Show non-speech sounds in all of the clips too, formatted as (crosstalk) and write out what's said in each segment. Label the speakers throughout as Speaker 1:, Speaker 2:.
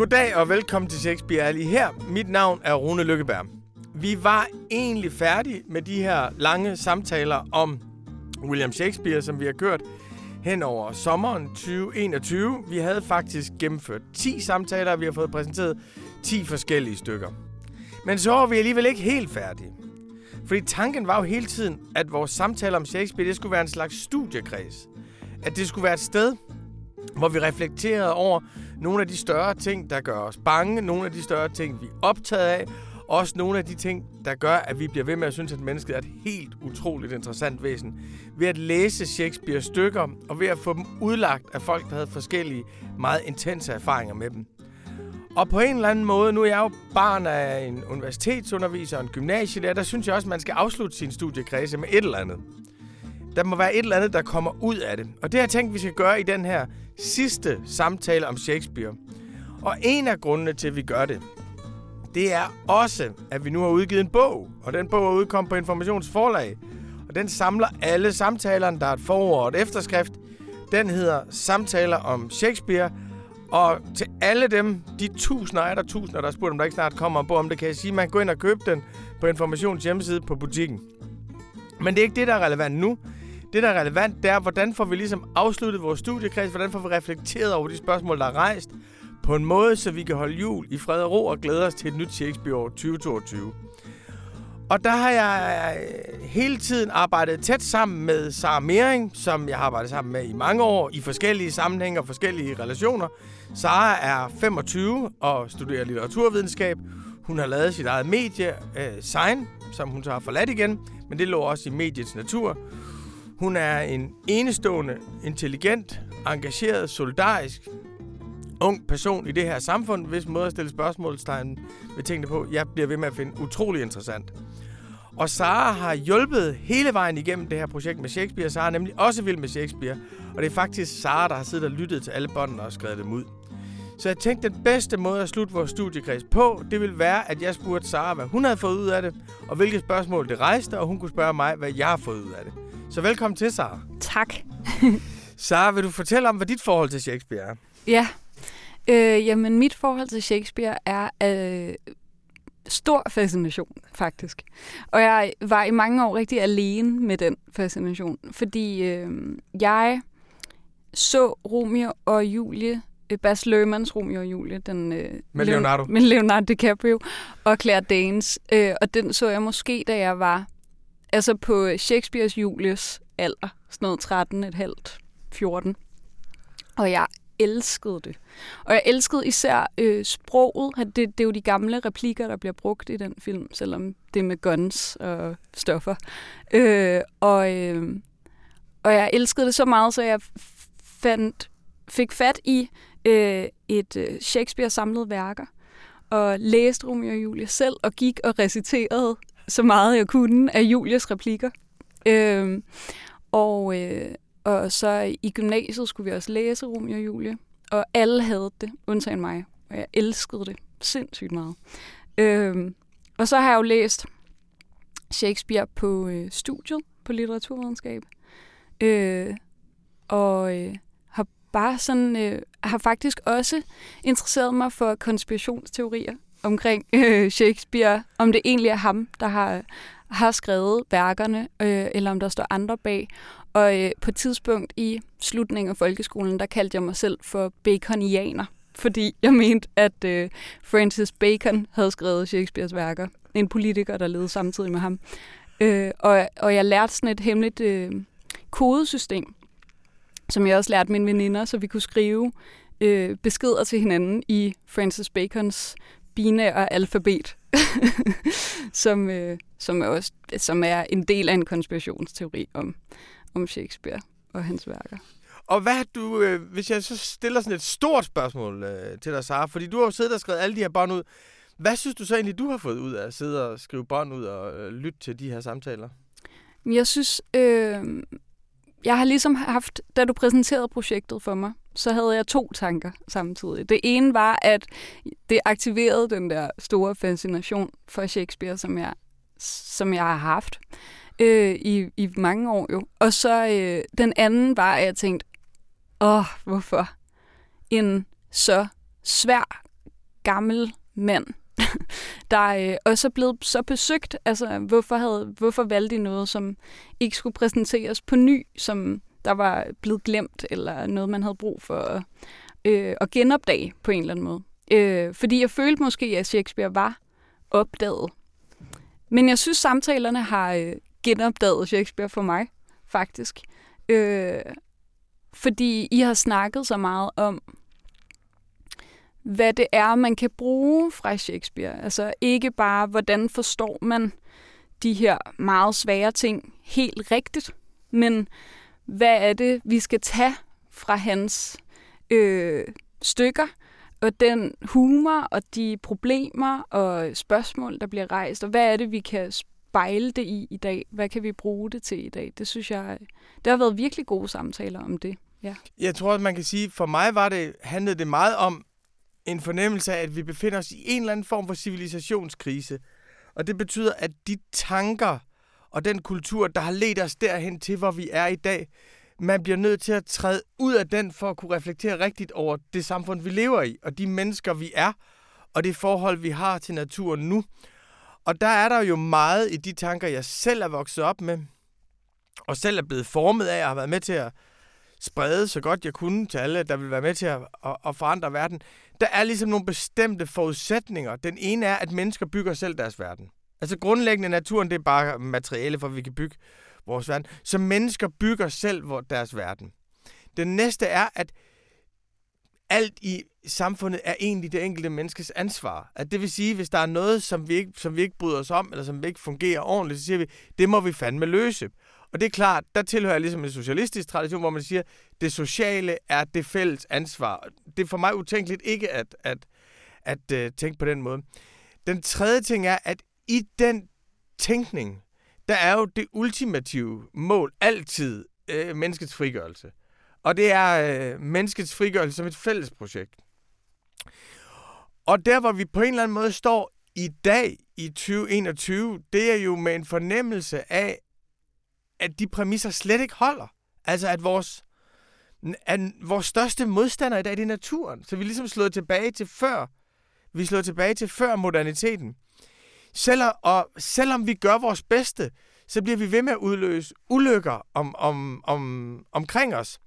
Speaker 1: Goddag og velkommen til Shakespeare er lige her. Mit navn er Rune Lykkeberg. Vi var egentlig færdige med de her lange samtaler om William Shakespeare, som vi har kørt hen over sommeren 2021. Vi havde faktisk gennemført 10 samtaler, og vi har fået præsenteret 10 forskellige stykker. Men så var vi alligevel ikke helt færdige. Fordi tanken var jo hele tiden, at vores samtaler om Shakespeare, det skulle være en slags studiekreds. At det skulle være et sted, hvor vi reflekterede over nogle af de større ting, der gør os bange, nogle af de større ting, vi er optaget af, også nogle af de ting, der gør, at vi bliver ved med at synes, at mennesket er et helt utroligt interessant væsen. Ved at læse Shakespeare stykker, og ved at få dem udlagt af folk, der havde forskellige, meget intense erfaringer med dem. Og på en eller anden måde, nu er jeg jo barn af en universitetsunderviser og en gymnasielærer, der synes jeg også, at man skal afslutte sin studiekredse med et eller andet. Der må være et eller andet, der kommer ud af det. Og det har jeg tænkt, vi skal gøre i den her sidste samtale om Shakespeare. Og en af grundene til, at vi gør det, det er også, at vi nu har udgivet en bog. Og den bog er udkommet på Informationsforlag. Og den samler alle samtalerne. Der er et forord og et efterskrift. Den hedder Samtaler om Shakespeare. Og til alle dem, de tusinder af der tusinder, der har spurgt, om der ikke snart kommer en bog om det, kan jeg sige, at man kan gå ind og købe den på Informations hjemmeside på butikken. Men det er ikke det, der er relevant nu. Det, der er relevant, det er, hvordan får vi ligesom afsluttet vores studiekreds, hvordan får vi reflekteret over de spørgsmål, der er rejst, på en måde, så vi kan holde jul i fred og ro og glæde os til et nyt Shakespeare-år 2022. Og der har jeg øh, hele tiden arbejdet tæt sammen med Sara Mering, som jeg har arbejdet sammen med i mange år, i forskellige sammenhænge og forskellige relationer. Sara er 25 og studerer litteraturvidenskab. Hun har lavet sit eget medie, øh, Sign, som hun så har forladt igen, men det lå også i mediets natur. Hun er en enestående, intelligent, engageret, solidarisk, ung person i det her samfund, hvis måde at stille spørgsmålstegn ved tingene på, jeg bliver ved med at finde utrolig interessant. Og Sara har hjulpet hele vejen igennem det her projekt med Shakespeare. Sara er nemlig også vild med Shakespeare. Og det er faktisk Sara, der har siddet og lyttet til alle båndene og skrevet dem ud. Så jeg tænkte, den bedste måde at slutte vores studiekreds på, det ville være, at jeg spurgte Sara, hvad hun havde fået ud af det, og hvilke spørgsmål det rejste, og hun kunne spørge mig, hvad jeg har fået ud af det. Så velkommen til, Sara.
Speaker 2: Tak. (laughs)
Speaker 1: Sara, vil du fortælle om, hvad dit forhold til Shakespeare er?
Speaker 2: Ja, øh, jamen mit forhold til Shakespeare er øh, stor fascination, faktisk. Og jeg var i mange år rigtig alene med den fascination, fordi øh, jeg så Romeo og Julie øh, Bas Lermans Romeo og Julie, den, øh,
Speaker 1: med Leonardo.
Speaker 2: med Leonardo DiCaprio og Claire Danes. Øh, og den så jeg måske, da jeg var altså på Shakespeares Julies alder, sådan noget 13, et halvt, 14. Og jeg elskede det. Og jeg elskede især øh, sproget. Det, det er jo de gamle replikker, der bliver brugt i den film, selvom det er med guns og stoffer. Øh, og, øh, og jeg elskede det så meget, så jeg fandt, fik fat i øh, et øh, Shakespeare-samlet værker og læste Romeo og Julie selv og gik og reciterede så meget jeg kunne af Julies replikker. Øh, og, øh, og så i gymnasiet skulle vi også læse Romeo og Julie, og alle havde det, undtagen mig, og jeg elskede det sindssygt meget. Øh, og så har jeg jo læst Shakespeare på øh, studiet på litteraturvidenskab, øh, og øh, har bare sådan, øh, har faktisk også interesseret mig for konspirationsteorier omkring (laughs) øh, Shakespeare, om det egentlig er ham, der har, har skrevet værkerne, øh, eller om der står andre bag. Og øh, på et tidspunkt i slutningen af folkeskolen, der kaldte jeg mig selv for baconianer, fordi jeg mente, at øh, Francis Bacon havde skrevet Shakespeares værker. En politiker, der levede samtidig med ham. Øh, og, og jeg lærte sådan et hemmeligt øh, kodesystem, som jeg også lærte mine veninder, så vi kunne skrive øh, beskeder til hinanden i Francis Bacons binære alfabet, (laughs) som, øh, som, er også, som er en del af en konspirationsteori om, om Shakespeare og hans værker.
Speaker 1: Og hvad du, øh, hvis jeg så stiller sådan et stort spørgsmål øh, til dig, Sara, fordi du har jo siddet og skrevet alle de her bånd ud. Hvad synes du så egentlig, du har fået ud af at sidde og skrive bånd ud og øh, lytte til de her samtaler?
Speaker 2: Jeg synes, øh, jeg har ligesom haft, da du præsenterede projektet for mig, så havde jeg to tanker samtidig. Det ene var, at det aktiverede den der store fascination for Shakespeare, som jeg, som jeg har haft øh, i, i mange år jo. Og så øh, den anden var, at jeg tænkte, åh, hvorfor en så svær gammel mand, (laughs) der øh, også er blevet så besøgt. Altså, hvorfor, havde, hvorfor valgte de noget, som ikke skulle præsenteres på ny, som der var blevet glemt, eller noget, man havde brug for at, øh, at genopdage på en eller anden måde. Øh, fordi jeg følte måske, at Shakespeare var opdaget. Men jeg synes, samtalerne har øh, genopdaget Shakespeare for mig, faktisk. Øh, fordi I har snakket så meget om, hvad det er, man kan bruge fra Shakespeare. Altså ikke bare, hvordan forstår man de her meget svære ting helt rigtigt, men hvad er det, vi skal tage fra hans øh, stykker, og den humor og de problemer og spørgsmål, der bliver rejst, og hvad er det, vi kan spejle det i i dag? Hvad kan vi bruge det til i dag? Det synes jeg, øh, der har været virkelig gode samtaler om det. Ja.
Speaker 1: Jeg tror, at man kan sige, for mig var det, handlede det meget om en fornemmelse af, at vi befinder os i en eller anden form for civilisationskrise. Og det betyder, at de tanker og den kultur, der har ledt os derhen til, hvor vi er i dag, man bliver nødt til at træde ud af den for at kunne reflektere rigtigt over det samfund, vi lever i, og de mennesker, vi er, og det forhold, vi har til naturen nu. Og der er der jo meget i de tanker, jeg selv er vokset op med, og selv er blevet formet af, og har været med til at sprede så godt jeg kunne til alle, der vil være med til at, at, at forandre verden. Der er ligesom nogle bestemte forudsætninger. Den ene er, at mennesker bygger selv deres verden. Altså grundlæggende naturen, det er bare materiale, for at vi kan bygge vores verden. Så mennesker bygger selv deres verden. Den næste er, at alt i samfundet er egentlig det enkelte menneskes ansvar. At det vil sige, hvis der er noget, som vi, ikke, som vi ikke bryder os om, eller som ikke fungerer ordentligt, så siger vi, det må vi fandme løse. Og det er klart, der tilhører jeg ligesom en socialistisk tradition, hvor man siger, det sociale er det fælles ansvar. Det er for mig utænkeligt ikke at, at, at, at uh, tænke på den måde. Den tredje ting er, at i den tænkning, der er jo det ultimative mål altid øh, menneskets frigørelse. Og det er øh, menneskets frigørelse som et fælles projekt. Og der, hvor vi på en eller anden måde står i dag i 2021, det er jo med en fornemmelse af, at de præmisser slet ikke holder. Altså, at vores, at vores største modstander i dag, det er naturen. Så vi er ligesom slået tilbage til før. Vi slår slået tilbage til før moderniteten. Selvom, og selvom vi gør vores bedste, så bliver vi ved med at udløse ulykker om, om, om, omkring os.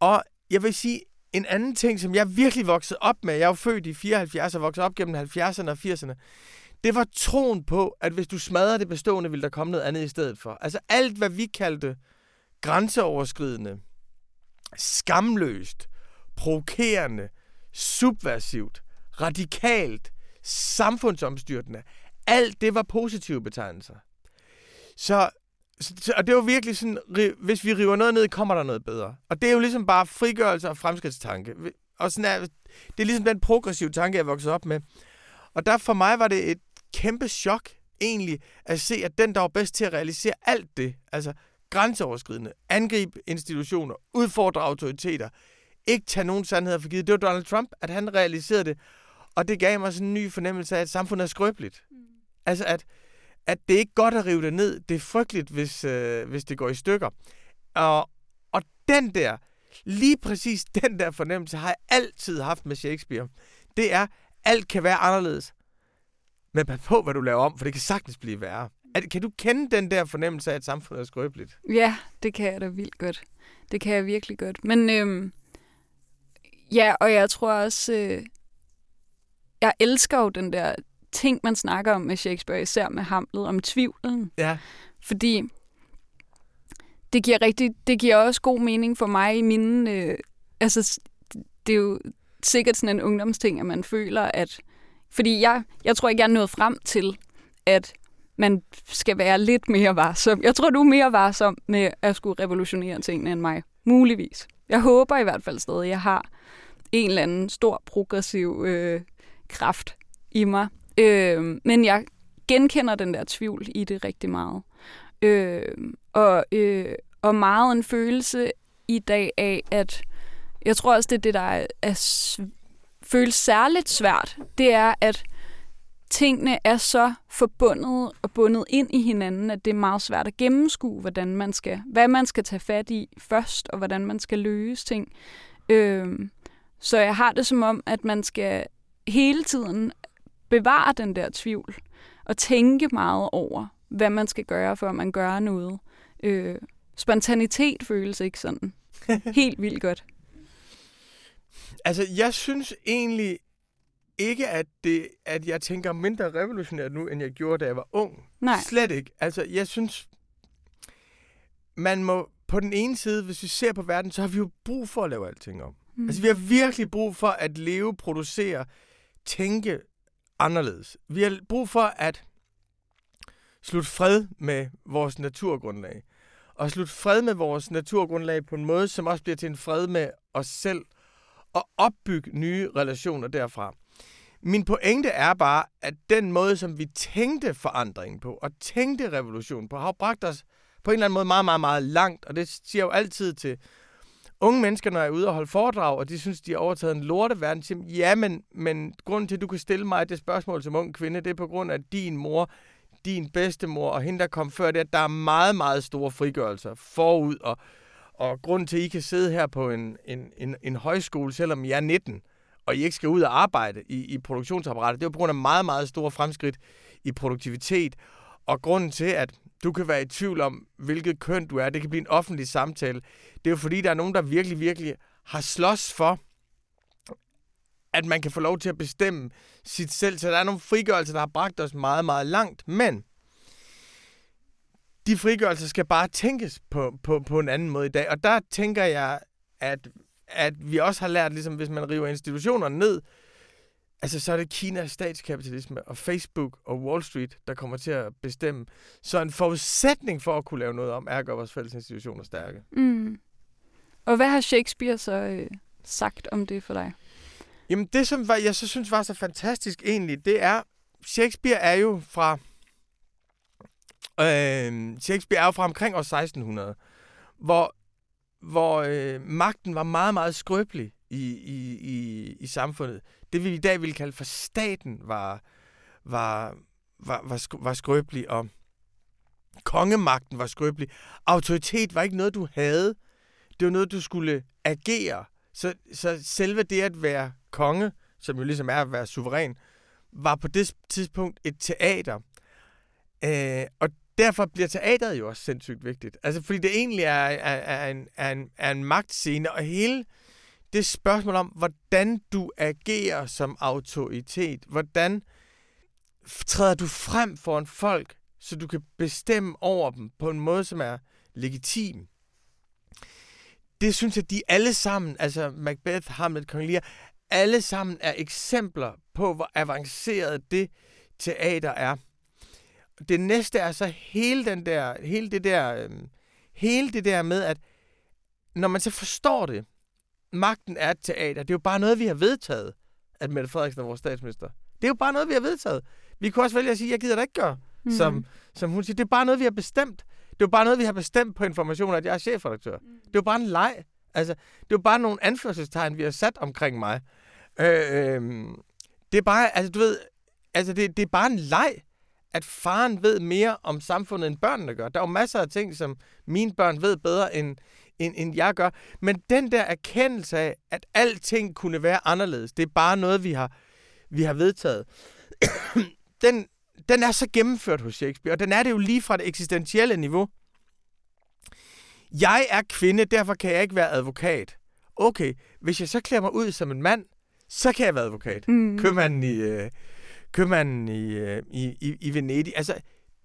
Speaker 1: Og jeg vil sige, en anden ting, som jeg virkelig voksede op med, jeg er jo født i 74 og voksede op gennem 70'erne og 80'erne, det var troen på, at hvis du smadrer det bestående, vil der komme noget andet i stedet for. Altså alt, hvad vi kaldte grænseoverskridende, skamløst, provokerende, subversivt, radikalt, samfundsomstyrtende, alt det var positive betegnelser. Så, så og det var virkelig sådan, hvis vi river noget ned, kommer der noget bedre. Og det er jo ligesom bare frigørelse og fremskridtstanke. Og sådan er, det er ligesom den progressive tanke, jeg voksede op med. Og der for mig var det et kæmpe chok egentlig at se, at den, der var bedst til at realisere alt det, altså grænseoverskridende, angribe institutioner, udfordre autoriteter, ikke tage nogen sandheder for givet, det var Donald Trump, at han realiserede det. Og det gav mig sådan en ny fornemmelse af, at samfundet er skrøbeligt. Mm. Altså, at, at det er ikke godt at rive det ned. Det er frygteligt, hvis, øh, hvis det går i stykker. Og, og den der, lige præcis den der fornemmelse, har jeg altid haft med Shakespeare. Det er, alt kan være anderledes. Men pas på, hvad du laver om, for det kan sagtens blive værre. Kan du kende den der fornemmelse af, at samfundet er skrøbeligt?
Speaker 2: Ja, det kan jeg da vildt godt. Det kan jeg virkelig godt. Men øhm, ja, og jeg tror også, øh, jeg elsker jo den der ting, man snakker om med Shakespeare, især med Hamlet, om tvivlen.
Speaker 1: Ja.
Speaker 2: Fordi det giver, rigtig, det giver også god mening for mig i mine... Øh, altså, det er jo sikkert sådan en ungdomsting, at man føler, at... Fordi jeg, jeg tror ikke, jeg er nået frem til, at man skal være lidt mere varsom. Jeg tror, du er mere varsom med at skulle revolutionere tingene end mig. Muligvis. Jeg håber i hvert fald stadig, at jeg har en eller anden stor progressiv øh, kraft i mig. Øh, men jeg genkender den der tvivl i det rigtig meget. Øh, og, øh, og meget en følelse i dag af, at jeg tror også, det er det, der er, er føles særligt svært, det er, at tingene er så forbundet og bundet ind i hinanden, at det er meget svært at gennemskue, hvordan man skal, hvad man skal tage fat i først, og hvordan man skal løse ting. Øh, så jeg har det som om, at man skal hele tiden bevare den der tvivl, og tænke meget over, hvad man skal gøre, før man gør noget. Øh, spontanitet føles ikke sådan (laughs) helt vildt godt.
Speaker 1: Altså, jeg synes egentlig ikke, at, det, at jeg tænker mindre revolutionært nu, end jeg gjorde, da jeg var ung.
Speaker 2: Nej.
Speaker 1: Slet ikke. Altså, jeg synes, man må på den ene side, hvis vi ser på verden, så har vi jo brug for at lave alting om. Mm. Altså, vi har virkelig brug for at leve, producere, tænke anderledes. Vi har brug for at slutte fred med vores naturgrundlag. Og slutte fred med vores naturgrundlag på en måde, som også bliver til en fred med os selv. Og opbygge nye relationer derfra. Min pointe er bare, at den måde, som vi tænkte forandringen på, og tænkte revolution på, har bragt os på en eller anden måde meget, meget, meget langt. Og det siger jeg jo altid til unge mennesker, når jeg er ude og holde foredrag, og de synes, de har overtaget en lorteverden. Siger, ja, men, men grunden til, at du kan stille mig det spørgsmål som ung kvinde, det er på grund af din mor, din bedstemor og hende, der kom før det, at der er meget, meget store frigørelser forud. Og, og grunden til, at I kan sidde her på en, en, en, en højskole, selvom I er 19, og I ikke skal ud og arbejde i, i produktionsapparatet, det er på grund af meget, meget store fremskridt i produktivitet. Og grunden til, at du kan være i tvivl om, hvilket køn du er, det kan blive en offentlig samtale, det er jo fordi, der er nogen, der virkelig, virkelig har slås for, at man kan få lov til at bestemme sit selv. Så der er nogle frigørelser, der har bragt os meget, meget langt. Men de frigørelser skal bare tænkes på, på, på en anden måde i dag. Og der tænker jeg, at, at vi også har lært, ligesom hvis man river institutionerne ned, altså så er det Kinas statskapitalisme og Facebook og Wall Street, der kommer til at bestemme. Så en forudsætning for at kunne lave noget om, er at gøre vores fælles institutioner stærke.
Speaker 2: Mm. Og hvad har Shakespeare så øh, sagt om det for dig?
Speaker 1: Jamen det, som var, jeg så synes var så fantastisk egentlig, det er, Shakespeare er jo fra, øh, Shakespeare er jo fra omkring år 1600, hvor, hvor øh, magten var meget, meget skrøbelig i, i, i, i samfundet. Det vi i dag ville kalde for staten var, var, var, var, var skrøbelig, og kongemagten var skrøbelig. Autoritet var ikke noget, du havde. Det var noget, du skulle agere. Så, så selve det at være konge, som jo ligesom er at være suveræn, var på det tidspunkt et teater. Øh, og derfor bliver teateret jo også sindssygt vigtigt. Altså, fordi det egentlig er, er, er, en, er, en, er en magtscene, og hele det spørgsmål om, hvordan du agerer som autoritet, hvordan træder du frem foran folk, så du kan bestemme over dem på en måde, som er legitim. Det synes jeg, de alle sammen, altså Macbeth, Hamlet, Kong Lear, alle sammen er eksempler på, hvor avanceret det teater er. Det næste er så hele den der, hele det der, øh, hele det der med, at når man så forstår det, magten er et teater. Det er jo bare noget, vi har vedtaget, at Mette Frederiksen er vores statsminister. Det er jo bare noget, vi har vedtaget. Vi kunne også vælge at sige, jeg gider da ikke gøre, mm. som, som hun siger. Det er bare noget, vi har bestemt. Det er jo bare noget, vi har bestemt på information, at jeg er chefredaktør. Mm. Det er jo bare en leg. Altså, det er jo bare nogle anførselstegn, vi har sat omkring mig. Øh, øh, det er bare, altså du ved, altså det, det er bare en leg, at faren ved mere om samfundet, end børnene gør. Der er jo masser af ting, som mine børn ved bedre, end, end, end jeg gør. Men den der erkendelse af, at alting kunne være anderledes, det er bare noget, vi har, vi har vedtaget. (coughs) den, den er så gennemført hos Shakespeare, og den er det jo lige fra det eksistentielle niveau. Jeg er kvinde, derfor kan jeg ikke være advokat. Okay, hvis jeg så klæder mig ud som en mand, så kan jeg være advokat. Mm. Købmanden i, øh, købmanden i, øh, i, i, i Venedig. Altså,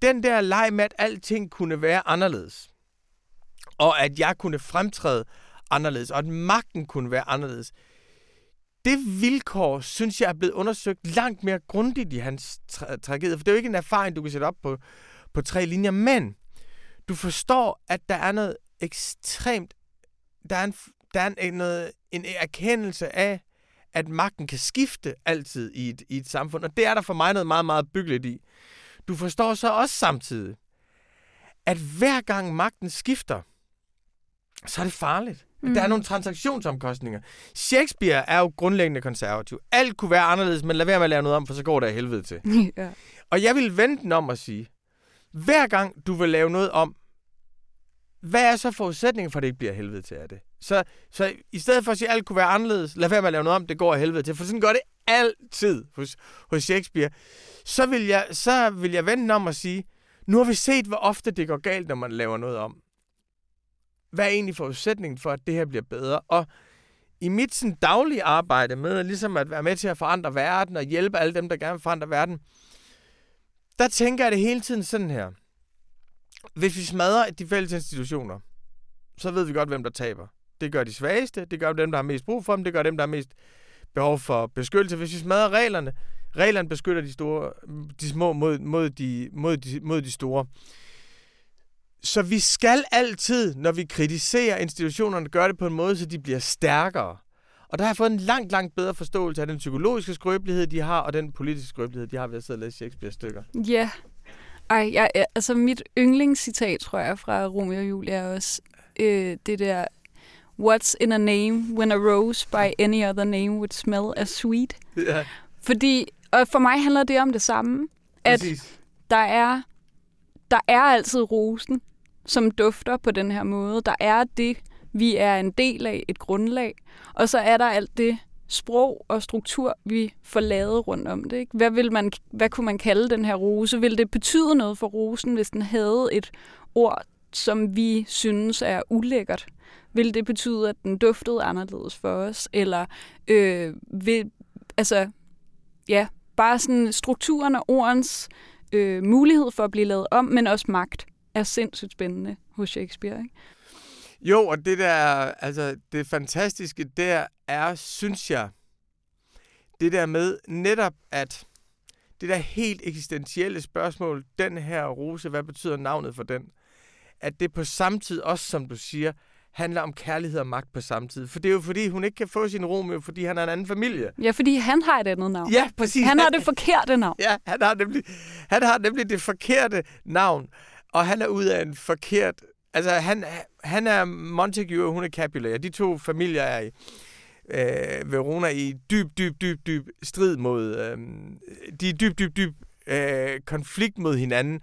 Speaker 1: den der leg med, at alting kunne være anderledes, og at jeg kunne fremtræde anderledes, og at magten kunne være anderledes, det vilkår, synes jeg, er blevet undersøgt langt mere grundigt i hans tra- tragedie. For det er jo ikke en erfaring, du kan sætte op på, på tre linjer, men du forstår, at der er noget ekstremt... Der er en, der er en, noget, en erkendelse af, at magten kan skifte altid i et, i et samfund, og det er der for mig noget meget, meget byggeligt i. Du forstår så også samtidig, at hver gang magten skifter, så er det farligt. Mm. Der er nogle transaktionsomkostninger. Shakespeare er jo grundlæggende konservativ. Alt kunne være anderledes, men lad være med at lave noget om, for så går det af helvede til. (laughs) ja. Og jeg vil vente den om at sige, hver gang du vil lave noget om, hvad er så forudsætningen for, at det ikke bliver helvede til af det? Så, så i stedet for at sige, at alt kunne være anderledes, lad være med at lave noget om, det går af helvede til. For sådan gør det altid hos, hos Shakespeare, så vil, jeg, så vil jeg vende om og sige, nu har vi set, hvor ofte det går galt, når man laver noget om. Hvad er egentlig forudsætningen for, at det her bliver bedre? Og i mit sådan, daglige arbejde med ligesom at være med til at forandre verden og hjælpe alle dem, der gerne vil forandre verden, der tænker jeg det hele tiden sådan her. Hvis vi smadrer de fælles institutioner, så ved vi godt, hvem der taber. Det gør de svageste, det gør dem, der har mest brug for dem, det gør dem, der har mest behov for beskyttelse. Hvis vi smadrer reglerne, reglerne beskytter de, store, de små mod, mod, de, mod, de, mod de store. Så vi skal altid, når vi kritiserer institutionerne, gøre det på en måde, så de bliver stærkere. Og der har jeg fået en langt, langt bedre forståelse af den psykologiske skrøbelighed, de har, og den politiske skrøbelighed, de har ved at sidde og læse Shakespeare-stykker.
Speaker 2: Ja. Ej, jeg, altså mit yndlingscitat, tror jeg, fra Romeo og Julia er også øh, det der What's in a name when a rose by any other name would smell as sweet?
Speaker 1: Ja.
Speaker 2: Fordi, og for mig handler det om det samme, at
Speaker 1: Præcis.
Speaker 2: der er, der er altid rosen, som dufter på den her måde. Der er det, vi er en del af, et grundlag. Og så er der alt det sprog og struktur, vi får lavet rundt om det. Ikke? Hvad, vil man, hvad kunne man kalde den her rose? Vil det betyde noget for rosen, hvis den havde et ord, som vi synes er ulækkert? Vil det betyde, at den duftede anderledes for os? Eller øh, vil, altså, ja, bare sådan strukturen og ordens øh, mulighed for at blive lavet om, men også magt, er sindssygt spændende hos Shakespeare. Ikke?
Speaker 1: Jo, og det der, altså det fantastiske der er, synes jeg, det der med netop at det der helt eksistentielle spørgsmål, den her rose, hvad betyder navnet for den? At det på samme tid også, som du siger, handler om kærlighed og magt på samme tid. For det er jo fordi, hun ikke kan få sin Romeo, fordi han har en anden familie.
Speaker 2: Ja, fordi han har et andet navn.
Speaker 1: Ja, præcis.
Speaker 2: Han har det forkerte navn.
Speaker 1: Ja, han har nemlig, han har nemlig det forkerte navn, og han er ud af en forkert... Altså, han, han er Montague, og hun er Capulet, og de to familier er i øh, Verona i dyb, dyb, dyb, dyb strid mod... Øh, de er dyb, dyb, dyb øh, konflikt mod hinanden.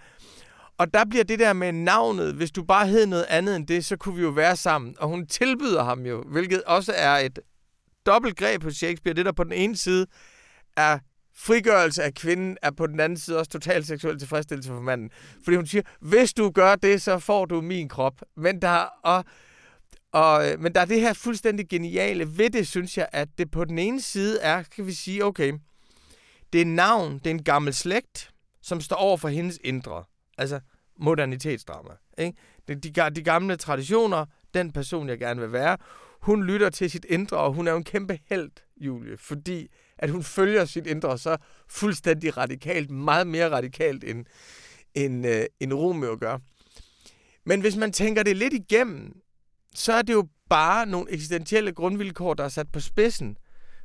Speaker 1: Og der bliver det der med navnet, hvis du bare hed noget andet end det, så kunne vi jo være sammen. Og hun tilbyder ham jo, hvilket også er et dobbelt greb på Shakespeare. Det der på den ene side er frigørelse af kvinden, er på den anden side også total seksuel tilfredsstillelse for manden. Fordi hun siger, hvis du gør det, så får du min krop. Men der, og, og, øh, men der er det her fuldstændig geniale ved det, synes jeg, at det på den ene side er, kan vi sige, okay, det er navn, det er en gammel slægt, som står over for hendes indre. Altså modernitetsdrama. Ikke? De, de, de gamle traditioner, den person, jeg gerne vil være, hun lytter til sit indre, og hun er jo en kæmpe held, Julie, fordi at hun følger sit indre så fuldstændig radikalt, meget mere radikalt, end, end, øh, end Romeo gør. Men hvis man tænker det lidt igennem, så er det jo bare nogle eksistentielle grundvilkår, der er sat på spidsen.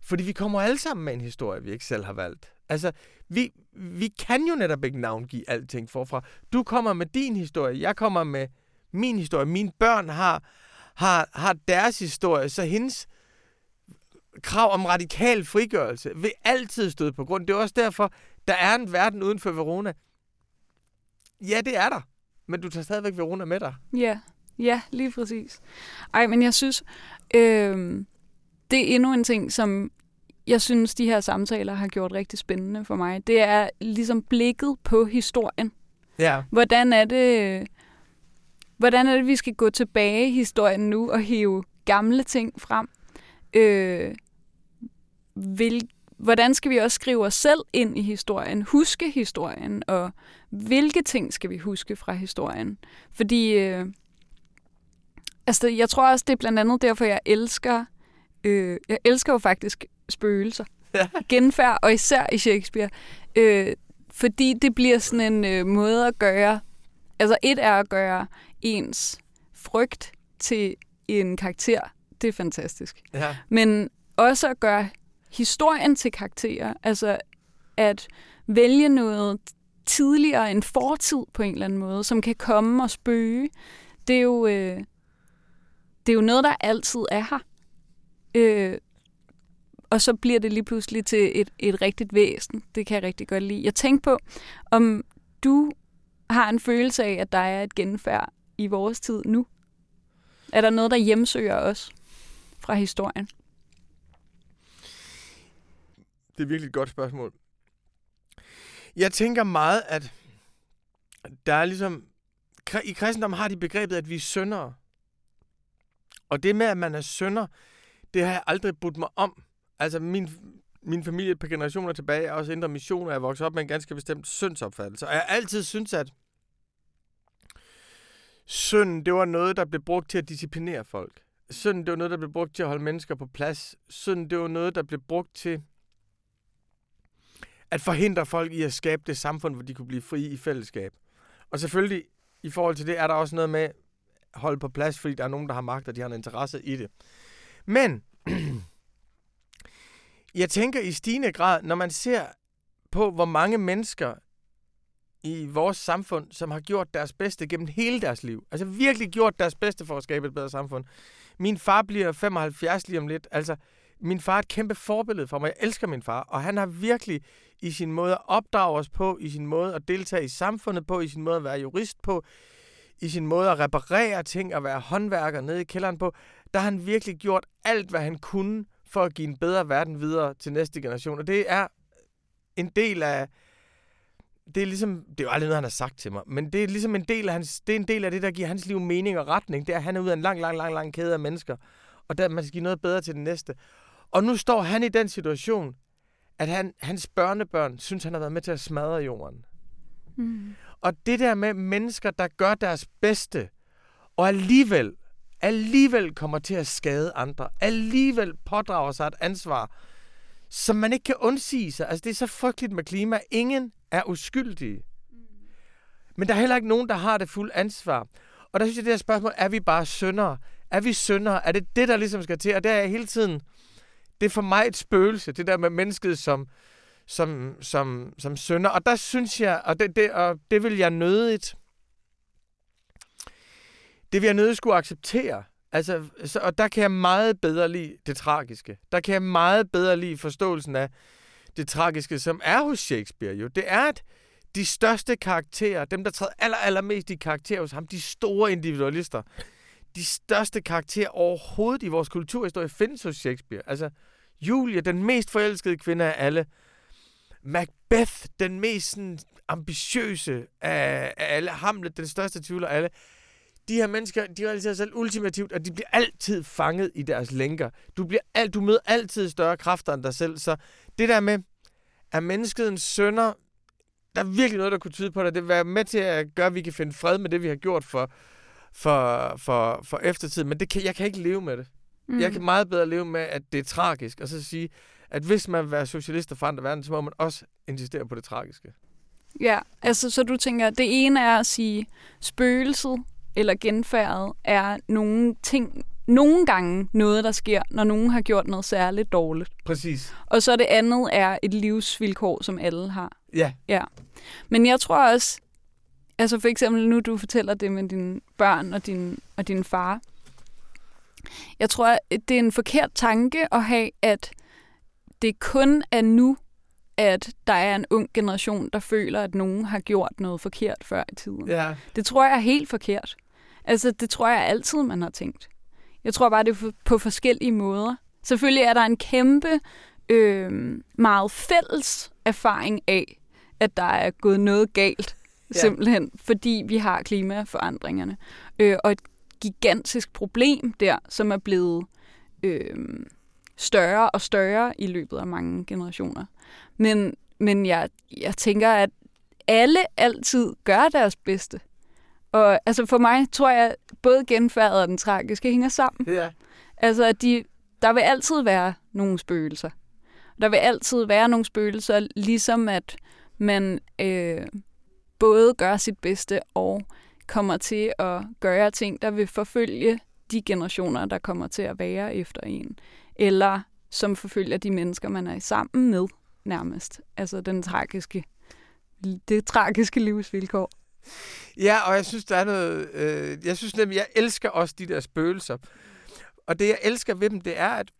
Speaker 1: Fordi vi kommer alle sammen med en historie, vi ikke selv har valgt. Altså, vi, vi kan jo netop ikke navngive alting forfra. Du kommer med din historie, jeg kommer med min historie. Mine børn har, har, har deres historie, så hendes krav om radikal frigørelse vil altid støde på grund. Det er også derfor, der er en verden uden for Verona. Ja, det er der. Men du tager stadigvæk Verona med dig.
Speaker 2: Ja, ja lige præcis. Ej, men jeg synes, øh, det er endnu en ting, som jeg synes, de her samtaler har gjort rigtig spændende for mig. Det er ligesom blikket på historien.
Speaker 1: Ja.
Speaker 2: Hvordan er det, hvordan er det vi skal gå tilbage i historien nu og hive gamle ting frem? Øh, vil, hvordan skal vi også skrive os selv ind i historien, huske historien, og hvilke ting skal vi huske fra historien? Fordi øh, altså, jeg tror også, det er blandt andet derfor, jeg elsker, øh, jeg elsker jo faktisk spøgelser. (laughs) Genfærd, og især i Shakespeare. Øh, fordi det bliver sådan en øh, måde at gøre, altså et er at gøre ens frygt til en karakter. Det er fantastisk.
Speaker 1: Ja.
Speaker 2: Men også at gøre historien til karakterer. Altså at vælge noget tidligere end fortid på en eller anden måde, som kan komme og spøge. Det er jo, øh, det er jo noget, der altid er her. Øh, og så bliver det lige pludselig til et, et rigtigt væsen. Det kan jeg rigtig godt lide. Jeg tænker på, om du har en følelse af, at der er et genfærd i vores tid nu. Er der noget, der hjemsøger os fra historien?
Speaker 1: Det er virkelig et godt spørgsmål. Jeg tænker meget, at der er ligesom... I kristendommen har de begrebet, at vi er syndere. Og det med, at man er sønder, det har jeg aldrig budt mig om. Altså, min, min familie et par generationer tilbage er også indre mission, og jeg vokset op med en ganske bestemt syndsopfattelse. Og jeg har altid syntes, at synd, det var noget, der blev brugt til at disciplinere folk. Synd, det var noget, der blev brugt til at holde mennesker på plads. Synd, det var noget, der blev brugt til at forhindre folk i at skabe det samfund, hvor de kunne blive frie i fællesskab. Og selvfølgelig, i forhold til det, er der også noget med at holde på plads, fordi der er nogen, der har magt, og de har en interesse i det. Men (clears throat) jeg tænker i stigende grad, når man ser på, hvor mange mennesker i vores samfund, som har gjort deres bedste gennem hele deres liv. Altså virkelig gjort deres bedste for at skabe et bedre samfund. Min far bliver 75 lige om lidt. Altså, min far er et kæmpe forbillede for mig. Jeg elsker min far, og han har virkelig i sin måde at opdrage os på, i sin måde at deltage i samfundet på, i sin måde at være jurist på, i sin måde at reparere ting og være håndværker nede i kælderen på, der har han virkelig gjort alt, hvad han kunne for at give en bedre verden videre til næste generation. Og det er en del af, det er ligesom, det er jo aldrig noget, han har sagt til mig, men det er ligesom en del af, hans, det er en del af det, der giver hans liv mening og retning. Det er, at han er ud af en lang, lang, lang, lang kæde af mennesker, og der man skal give noget bedre til den næste. Og nu står han i den situation, at han, hans børnebørn synes, han har været med til at smadre jorden. Mm. Og det der med mennesker, der gør deres bedste, og alligevel, alligevel kommer til at skade andre, alligevel pådrager sig et ansvar, som man ikke kan undsige sig. Altså, det er så frygteligt med klima. Ingen er uskyldige. Men der er heller ikke nogen, der har det fuld ansvar. Og der synes jeg, det her spørgsmål, er vi bare syndere? Er vi syndere? Er det det, der ligesom skal til? Og der er jeg hele tiden... Det er for mig et spøgelse, det der med mennesket som, som, som, som synder. Og der synes jeg, og det, det, og det vil jeg nødigt, det vil jeg nødigt skulle acceptere. Altså, så, og der kan jeg meget bedre lide det tragiske. Der kan jeg meget bedre lide forståelsen af det tragiske, som er hos Shakespeare jo. Det er, at de største karakterer, dem der træder aller, allermest i karakter hos ham, de store individualister, de største karakterer overhovedet i vores kulturhistorie findes hos Shakespeare. Altså, Julia, den mest forelskede kvinde af alle. Macbeth, den mest sådan, ambitiøse af, af alle. Hamlet, den største tvivler af alle de her mennesker, de realiserer sig selv ultimativt, at de bliver altid fanget i deres lænker. Du, bliver alt, du møder altid større kræfter end dig selv. Så det der med, at mennesket en sønder, der er virkelig noget, der kunne tyde på det. Det vil være med til at gøre, at vi kan finde fred med det, vi har gjort for, for, for, for eftertid. Men det kan, jeg kan ikke leve med det. Mm. Jeg kan meget bedre leve med, at det er tragisk. Og så sige, at hvis man vil være socialist og forandre verden, så må man også insistere på det tragiske.
Speaker 2: Ja, altså så du tænker, det ene er at sige, spøgelset eller genfærdet er nogle ting, nogle gange noget, der sker, når nogen har gjort noget særligt dårligt.
Speaker 1: Præcis.
Speaker 2: Og så det andet er et livsvilkår, som alle har.
Speaker 1: Ja.
Speaker 2: Ja. Men jeg tror også, altså for eksempel nu, du fortæller det med dine børn og din, og din far. Jeg tror, det er en forkert tanke at have, at det kun er nu, at der er en ung generation, der føler, at nogen har gjort noget forkert før i tiden.
Speaker 1: Ja.
Speaker 2: Det tror jeg er helt forkert. Altså, det tror jeg altid, man har tænkt. Jeg tror bare, det er på forskellige måder. Selvfølgelig er der en kæmpe, øh, meget fælles erfaring af, at der er gået noget galt, ja. simpelthen, fordi vi har klimaforandringerne. Øh, og et gigantisk problem der, som er blevet øh, større og større i løbet af mange generationer. Men, men jeg, jeg tænker, at alle altid gør deres bedste. Og altså for mig tror jeg, både genfærdet og den tragiske hænger sammen.
Speaker 1: Ja.
Speaker 2: Altså, at de, der vil altid være nogle spøgelser. Der vil altid være nogle spøgelser, ligesom at man øh, både gør sit bedste og kommer til at gøre ting, der vil forfølge de generationer, der kommer til at være efter en. Eller som forfølger de mennesker, man er sammen med nærmest. Altså den tragiske, det tragiske livsvilkår.
Speaker 1: Ja, og jeg synes, der er noget... Øh, jeg synes nemlig, jeg elsker også de der spøgelser. Og det, jeg elsker ved dem, det er, at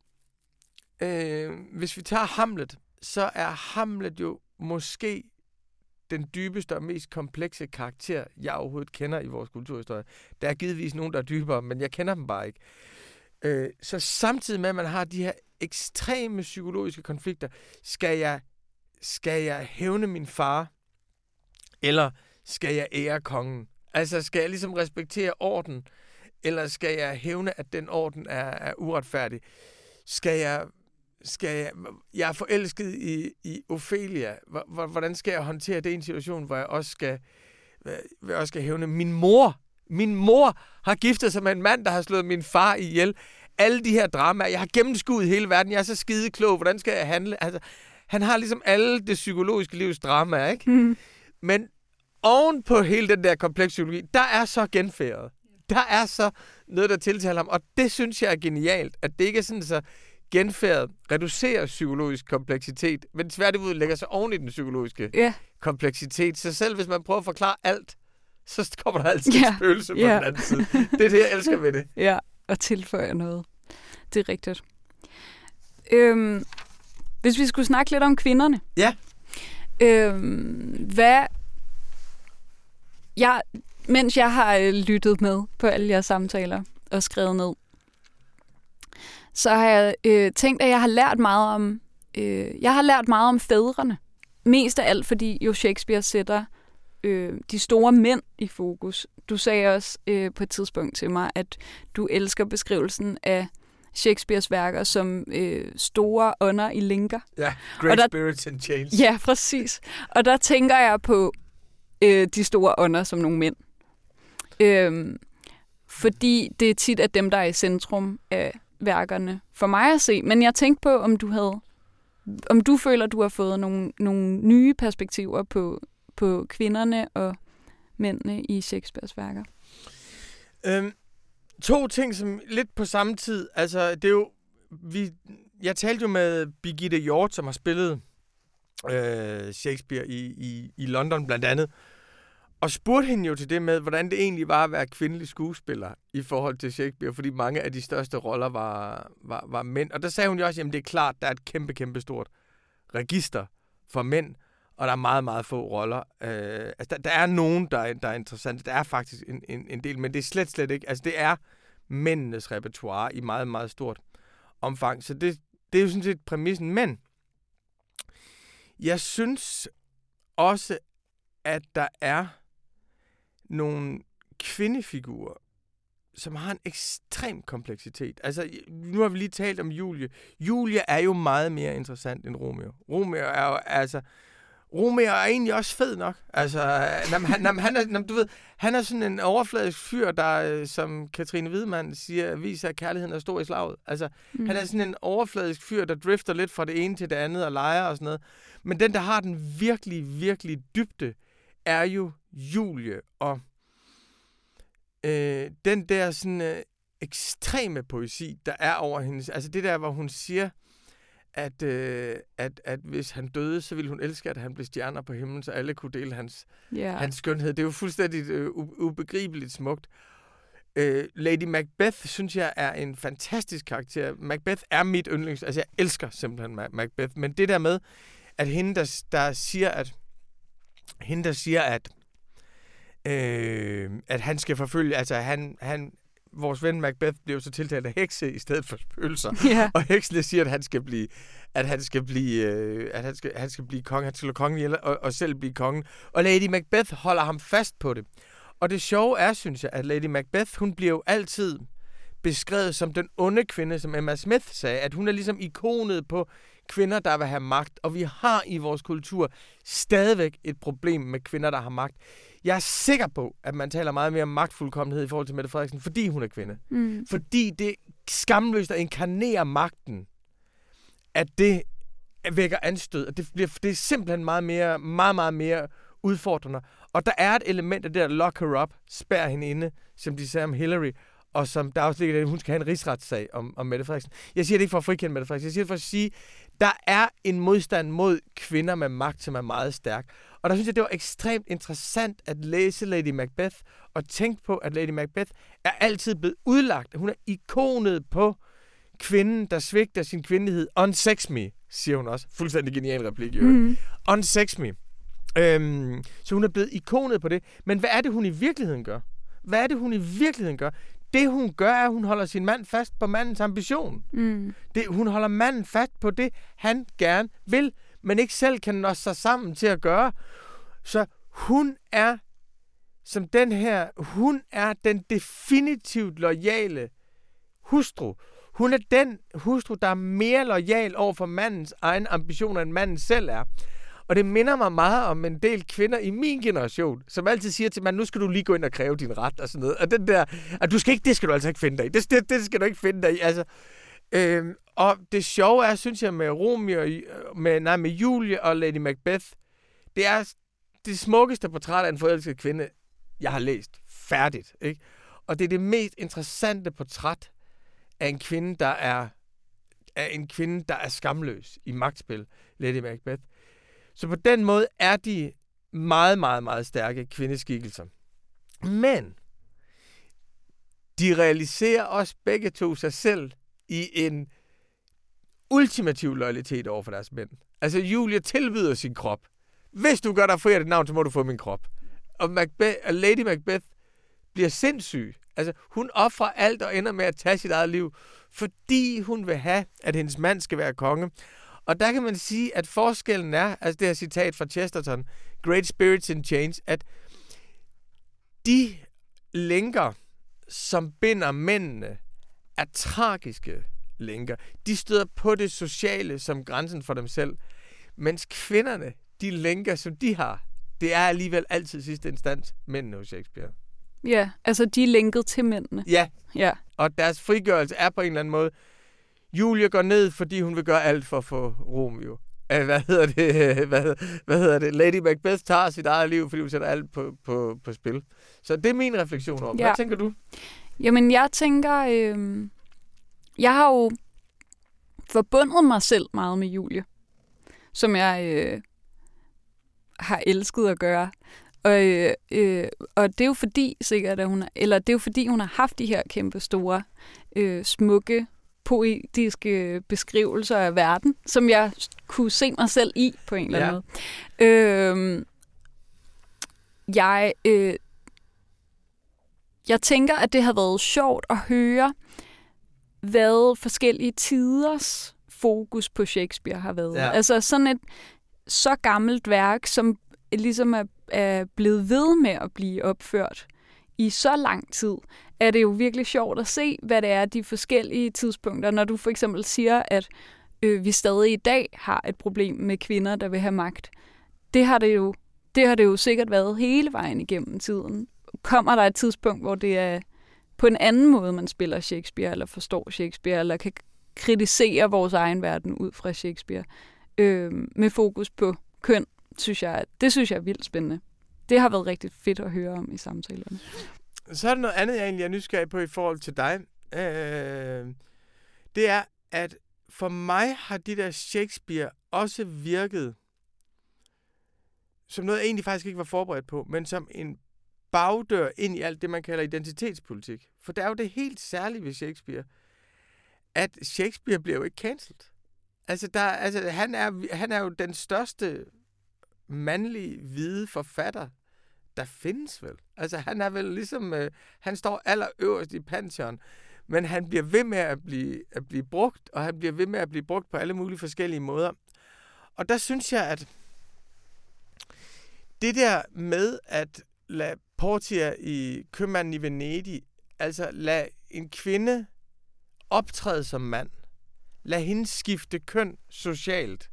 Speaker 1: øh, hvis vi tager Hamlet, så er Hamlet jo måske den dybeste og mest komplekse karakter, jeg overhovedet kender i vores kulturhistorie. Der er givetvis nogen, der er dybere, men jeg kender dem bare ikke. Øh, så samtidig med, at man har de her ekstreme psykologiske konflikter. Skal jeg, skal jeg hævne min far, eller skal jeg ære kongen? Altså, skal jeg ligesom respektere orden, eller skal jeg hævne, at den orden er, er uretfærdig? Skal jeg, skal jeg, jeg er forelsket i, i Ophelia. Hvordan skal jeg håndtere det i en situation, hvor jeg også skal, hvor jeg også skal hævne min mor? Min mor har giftet sig med en mand, der har slået min far ihjel. Alle de her dramaer. Jeg har gennemskuet hele verden. Jeg er så skide klog. Hvordan skal jeg handle? Altså, han har ligesom alle det psykologiske livs dramaer, ikke? Mm. Men oven på hele den der kompleks psykologi, der er så genfærdet. Der er så noget, der tiltaler ham. Og det synes jeg er genialt, at det ikke er sådan så genfærdet reducerer psykologisk kompleksitet, men tværtimod lægger sig oven i den psykologiske ja. kompleksitet. Så selv hvis man prøver at forklare alt, så kommer der altid ja. et spøgelse på ja. den anden side. Det er det, jeg elsker ved det. (laughs)
Speaker 2: Ja, og tilføjer noget. Det er rigtigt. Øhm, hvis vi skulle snakke lidt om kvinderne.
Speaker 1: Ja.
Speaker 2: Øhm, hvad... Jeg, mens jeg har øh, lyttet med på alle jeres samtaler og skrevet ned, så har jeg øh, tænkt, at jeg har lært meget om øh, jeg har lært meget om fædrene. Mest af alt, fordi jo Shakespeare sætter øh, de store mænd i fokus. Du sagde også øh, på et tidspunkt til mig, at du elsker beskrivelsen af Shakespeares værker som øh, store ånder i linker.
Speaker 1: Ja, Great der, Spirits and Chains.
Speaker 2: Ja, præcis. Og der tænker jeg på øh, de store ånder som nogle mænd. Øh, fordi det er tit at dem, der er i centrum af værkerne for mig at se. Men jeg tænkte på, om du havde om du føler, du har fået nogle, nogle nye perspektiver på, på kvinderne og mændene i Shakespeares værker?
Speaker 1: Øhm, to ting, som lidt på samme tid. Altså, det er jo... Vi, jeg talte jo med Birgitte Hjort, som har spillet øh, Shakespeare i, i, i London blandt andet. Og spurgte hende jo til det med, hvordan det egentlig var at være kvindelig skuespiller i forhold til Shakespeare, fordi mange af de største roller var, var, var mænd. Og der sagde hun jo også, at det er klart, der er et kæmpe, kæmpe stort register for mænd, og der er meget, meget få roller. Øh, altså, der, der er nogen, der er, der er interessante. Der er faktisk en, en, en del, men det er slet, slet ikke. Altså, det er mændenes repertoire i meget, meget stort omfang. Så det, det er jo sådan set præmissen. Men jeg synes også, at der er nogle kvindefigurer, som har en ekstrem kompleksitet. Altså, nu har vi lige talt om Julie. Julie er jo meget mere interessant end Romeo. Romeo er jo, altså, Romeo er egentlig også fed nok. Altså, nam, han, nam, han, er, nam, du ved, han er sådan en overfladisk fyr, der, øh, som Katrine Hvidemann siger, viser, at kærligheden er stor i slaget. Altså, mm. han er sådan en overfladisk fyr, der drifter lidt fra det ene til det andet og leger og sådan noget. Men den, der har den virkelig, virkelig dybde, er jo Julie. Og øh, den der sådan øh, ekstreme poesi, der er over hendes... Altså det der, hvor hun siger, at, øh, at, at hvis han døde, så ville hun elske, at han blev stjerner på himlen, så alle kunne dele hans, yeah. hans skønhed. Det er jo fuldstændig øh, ubegribeligt smukt. Øh, Lady Macbeth, synes jeg, er en fantastisk karakter. Macbeth er mit yndlings... Altså, jeg elsker simpelthen Macbeth. Men det der med, at hende, der, der siger, at... Hende, der siger, at øh, at han skal forfølge, altså han, han, vores ven Macbeth bliver så tiltalt af hekse i stedet for spøgelser. Ja. Og heksene siger, at han skal blive, at han skal blive, øh, at han skal, han skal blive konge, han skal kongen og, og selv blive kongen. Og Lady Macbeth holder ham fast på det. Og det sjove er, synes jeg, at Lady Macbeth, hun bliver jo altid beskrevet som den onde kvinde, som Emma Smith sagde, at hun er ligesom ikonet på kvinder, der vil have magt. Og vi har i vores kultur stadigvæk et problem med kvinder, der har magt. Jeg er sikker på, at man taler meget mere om magtfuldkommenhed i forhold til Mette Frederiksen, fordi hun er kvinde. Mm. Fordi det skamløst at inkarnere magten, at det vækker anstød. Og det, bliver, det er simpelthen meget mere, meget, meget mere udfordrende. Og der er et element af det der lock her up, spær hende inde, som de sagde om Hillary, og som der også ligger, at hun skal have en rigsretssag om, om Mette Frederiksen. Jeg siger det ikke for at frikende Mette Frederiksen, jeg siger det for at sige, der er en modstand mod kvinder med magt, som er meget stærk. Og der synes jeg, det var ekstremt interessant at læse Lady Macbeth, og tænke på, at Lady Macbeth er altid blevet udlagt. Hun er ikonet på kvinden, der svigter sin kvindelighed. Unsex me, siger hun også. Fuldstændig genial replik, jo. Mm. Unsex me. Øhm, så hun er blevet ikonet på det. Men hvad er det, hun i virkeligheden gør? Hvad er det, hun i virkeligheden gør? Det, hun gør, er, at hun holder sin mand fast på mandens ambition.
Speaker 2: Mm.
Speaker 1: Det, hun holder manden fast på det, han gerne vil, men ikke selv kan nå sig sammen til at gøre. Så hun er som den her, hun er den definitivt lojale hustru. Hun er den hustru, der er mere lojal over for mandens egen ambitioner, end manden selv er. Og det minder mig meget om en del kvinder i min generation, som altid siger til mig, nu skal du lige gå ind og kræve din ret og sådan noget. Og den der, at du skal ikke, det skal du altså ikke finde dig i. Det, det, det skal du ikke finde dig i. Altså, øhm, og det sjove er, synes jeg, med Romeo, øh, med, nej, med Julie og Lady Macbeth, det er det smukkeste portræt af en forelsket kvinde, jeg har læst. Færdigt. Ikke? Og det er det mest interessante portræt af en kvinde, der er af en kvinde, der er skamløs i magtspil, Lady Macbeth. Så på den måde er de meget, meget, meget stærke kvindeskikkelser. Men de realiserer også begge to sig selv i en ultimativ loyalitet over for deres mænd. Altså, Julia tilbyder sin krop. Hvis du gør dig fri af dit navn, så må du få min krop. Og, Macbeth, og Lady Macbeth bliver sindssyg. Altså, hun offrer alt og ender med at tage sit eget liv, fordi hun vil have, at hendes mand skal være konge. Og der kan man sige, at forskellen er, altså det her citat fra Chesterton, Great Spirits in Change, at de lænker, som binder mændene, er tragiske lænker. De støder på det sociale som grænsen for dem selv. Mens kvinderne, de lænker, som de har, det er alligevel altid sidste instans mændene hos Shakespeare.
Speaker 2: Ja, altså de er lænket til mændene.
Speaker 1: Ja,
Speaker 2: Ja,
Speaker 1: og deres frigørelse er på en eller anden måde. Julia går ned, fordi hun vil gøre alt for at få Romeo. Uh, hvad hedder det? (laughs) Hvad, hedder, hvad hedder det? Lady Macbeth tager sit eget liv, fordi hun sætter alt på, på, på spil. Så det er min refleksion om. Ja. Hvad tænker du?
Speaker 2: Jamen, jeg tænker, øh, jeg har jo forbundet mig selv meget med Julie, som jeg øh, har elsket at gøre. Og, øh, øh, og det er jo fordi sikkert, at hun eller det er jo fordi, hun har haft de her kæmpe store, øh, smukke, poetiske beskrivelser af verden, som jeg kunne se mig selv i på en eller anden
Speaker 1: Ja.
Speaker 2: måde. Øh, jeg, øh, jeg tænker, at det har været sjovt at høre, hvad forskellige tiders fokus på Shakespeare har været.
Speaker 1: Ja.
Speaker 2: Altså sådan et så gammelt værk, som ligesom er, er blevet ved med at blive opført i så lang tid, er det jo virkelig sjovt at se, hvad det er de forskellige tidspunkter. Når du for eksempel siger, at øh, vi stadig i dag har et problem med kvinder, der vil have magt. Det har det jo, det har det jo sikkert været hele vejen igennem tiden. Kommer der et tidspunkt, hvor det er på en anden måde, man spiller Shakespeare, eller forstår Shakespeare, eller kan kritisere vores egen verden ud fra Shakespeare, øh, med fokus på køn, synes jeg, det synes jeg er vildt spændende. Det har været rigtig fedt at høre om i samtalerne.
Speaker 1: Så er der noget andet, jeg egentlig er nysgerrig på i forhold til dig. Øh, det er, at for mig har de der Shakespeare også virket som noget, jeg egentlig faktisk ikke var forberedt på, men som en bagdør ind i alt det, man kalder identitetspolitik. For det er jo det helt særlige ved Shakespeare, at Shakespeare bliver jo ikke cancelled. Altså, der, altså han, er, han er jo den største mandlige, hvide forfatter, der findes vel. Altså, han er vel ligesom, øh, han står allerøverst i pantheon, men han bliver ved med at blive, at blive brugt, og han bliver ved med at blive brugt på alle mulige forskellige måder. Og der synes jeg, at det der med at lade Portia i Købmanden i Venedig, altså lade en kvinde optræde som mand, lad hende skifte køn socialt,